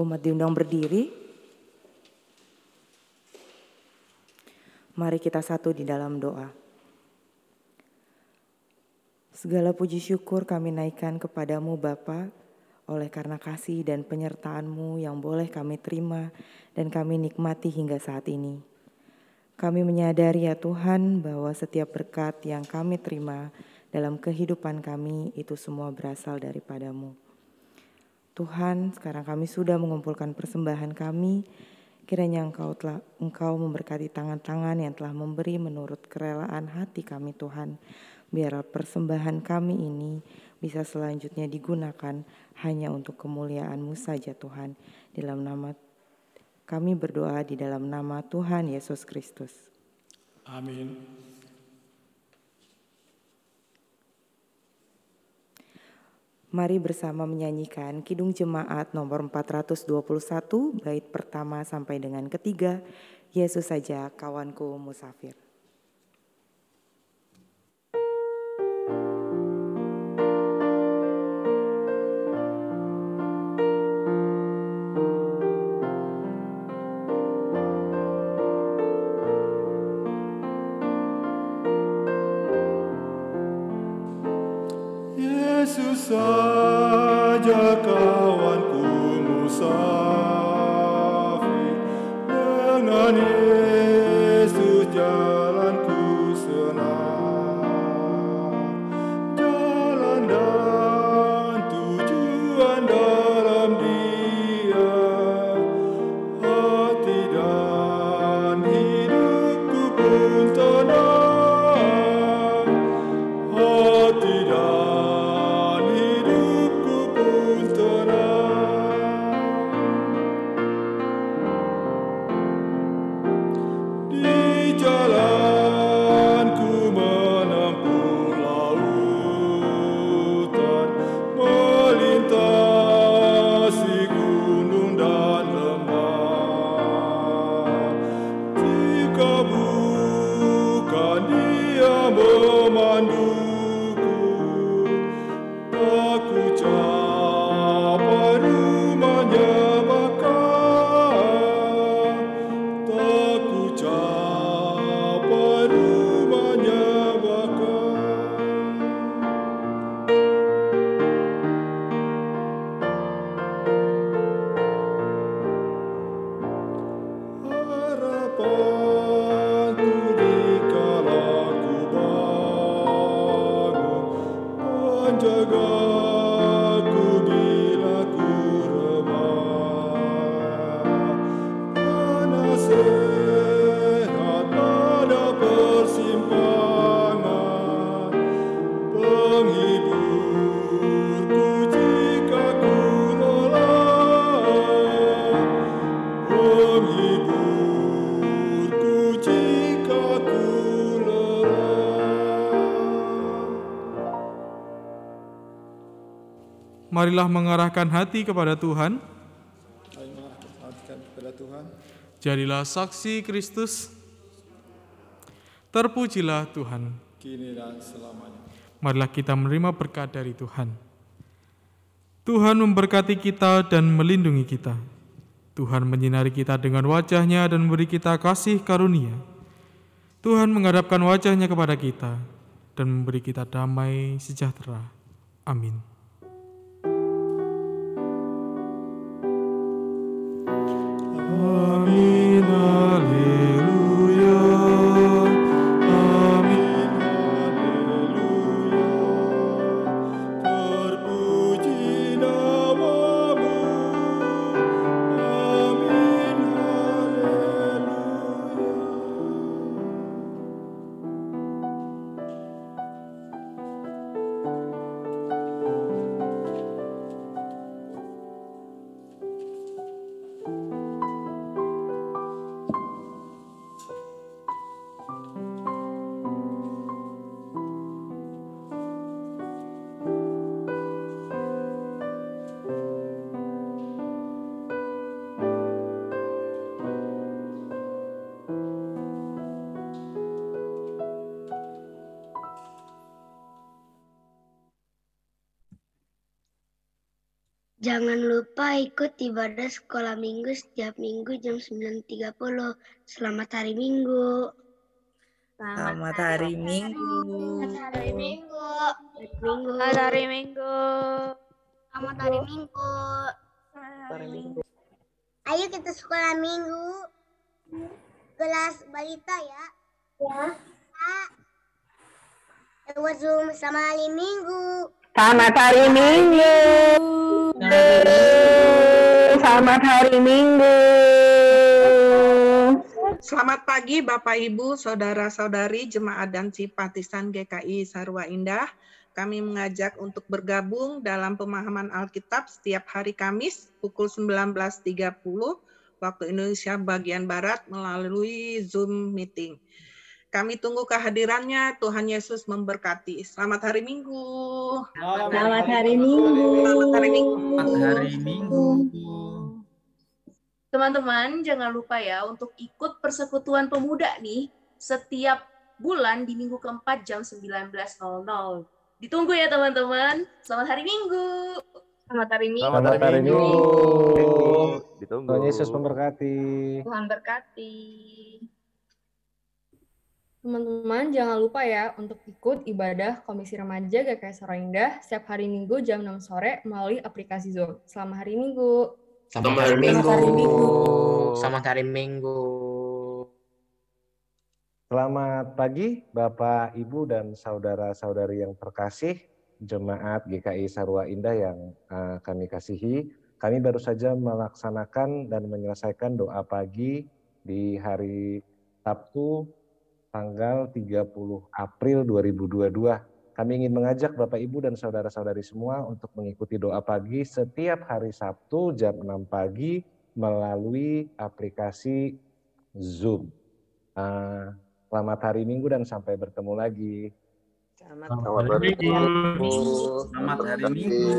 Umat diundang berdiri. Mari kita satu di dalam doa. Segala puji syukur kami naikkan kepadamu Bapa, oleh karena kasih dan penyertaan-Mu yang boleh kami terima dan kami nikmati hingga saat ini. Kami menyadari ya Tuhan bahwa setiap berkat yang kami terima dalam kehidupan kami itu semua berasal daripadamu. Tuhan, sekarang kami sudah mengumpulkan persembahan kami. Kiranya engkau telah engkau memberkati tangan-tangan yang telah memberi menurut kerelaan hati kami Tuhan. Biarlah persembahan kami ini bisa selanjutnya digunakan hanya untuk kemuliaan-Mu saja Tuhan. Dalam nama kami berdoa di dalam nama Tuhan Yesus Kristus. Amin. Mari bersama menyanyikan Kidung Jemaat nomor 421 bait pertama sampai dengan ketiga. Yesus saja kawanku musafir. Marilah mengarahkan hati kepada Tuhan. Jadilah saksi Kristus. Terpujilah Tuhan. kini dan selamanya. Marilah kita menerima berkat dari Tuhan. Tuhan memberkati kita dan melindungi kita. Tuhan menyinari kita dengan wajahnya dan memberi kita kasih karunia. Tuhan menghadapkan wajahnya kepada kita dan memberi kita damai sejahtera. Amin. Ibadah sekolah minggu setiap minggu jam 9.30. Selamat hari Minggu. Selamat hari Minggu. hari Minggu. Minggu. Selamat hari Minggu. Selamat hari Minggu. Hari Minggu. Ayo kita sekolah Minggu. Kelas balita ya. Ya. Lewat Zoom sama hari Minggu. Selamat hari Minggu. Selamat hari Minggu. Selamat pagi Bapak Ibu, Saudara-saudari Jemaat dan Simpatisan GKI Sarwa Indah. Kami mengajak untuk bergabung dalam pemahaman Alkitab setiap hari Kamis pukul 19.30 waktu Indonesia bagian Barat melalui Zoom meeting. Kami tunggu kehadirannya. Tuhan Yesus memberkati. Selamat hari Minggu. Selamat hari Minggu. Selamat hari Minggu. Selamat hari Minggu. Teman-teman, jangan lupa ya untuk ikut persekutuan pemuda nih setiap bulan di minggu keempat jam 19.00. Ditunggu ya teman-teman. Selamat hari Minggu. Selamat hari Minggu. Selamat hari Minggu. Ditunggu. Tuhan Yesus memberkati. Tuhan berkati. Teman-teman, jangan lupa ya untuk ikut ibadah Komisi Remaja GKI Indah setiap hari Minggu jam 6 sore melalui aplikasi Zoom. Selamat hari Minggu. Selamat hari Minggu. Selamat hari Minggu. Selamat hari Minggu. Selamat pagi Bapak, Ibu, dan saudara-saudari yang terkasih, Jemaat GKI Sarwa Indah yang uh, kami kasihi. Kami baru saja melaksanakan dan menyelesaikan doa pagi di hari Sabtu tanggal 30 April 2022. Kami ingin mengajak Bapak Ibu dan saudara-saudari semua untuk mengikuti doa pagi setiap hari Sabtu jam 6 pagi melalui aplikasi Zoom. Uh, selamat hari Minggu dan sampai bertemu lagi. Selamat, selamat hari Minggu. Selamat hari Minggu.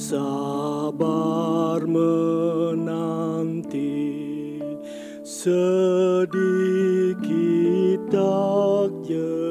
Sabar menanti. Sedikit takjub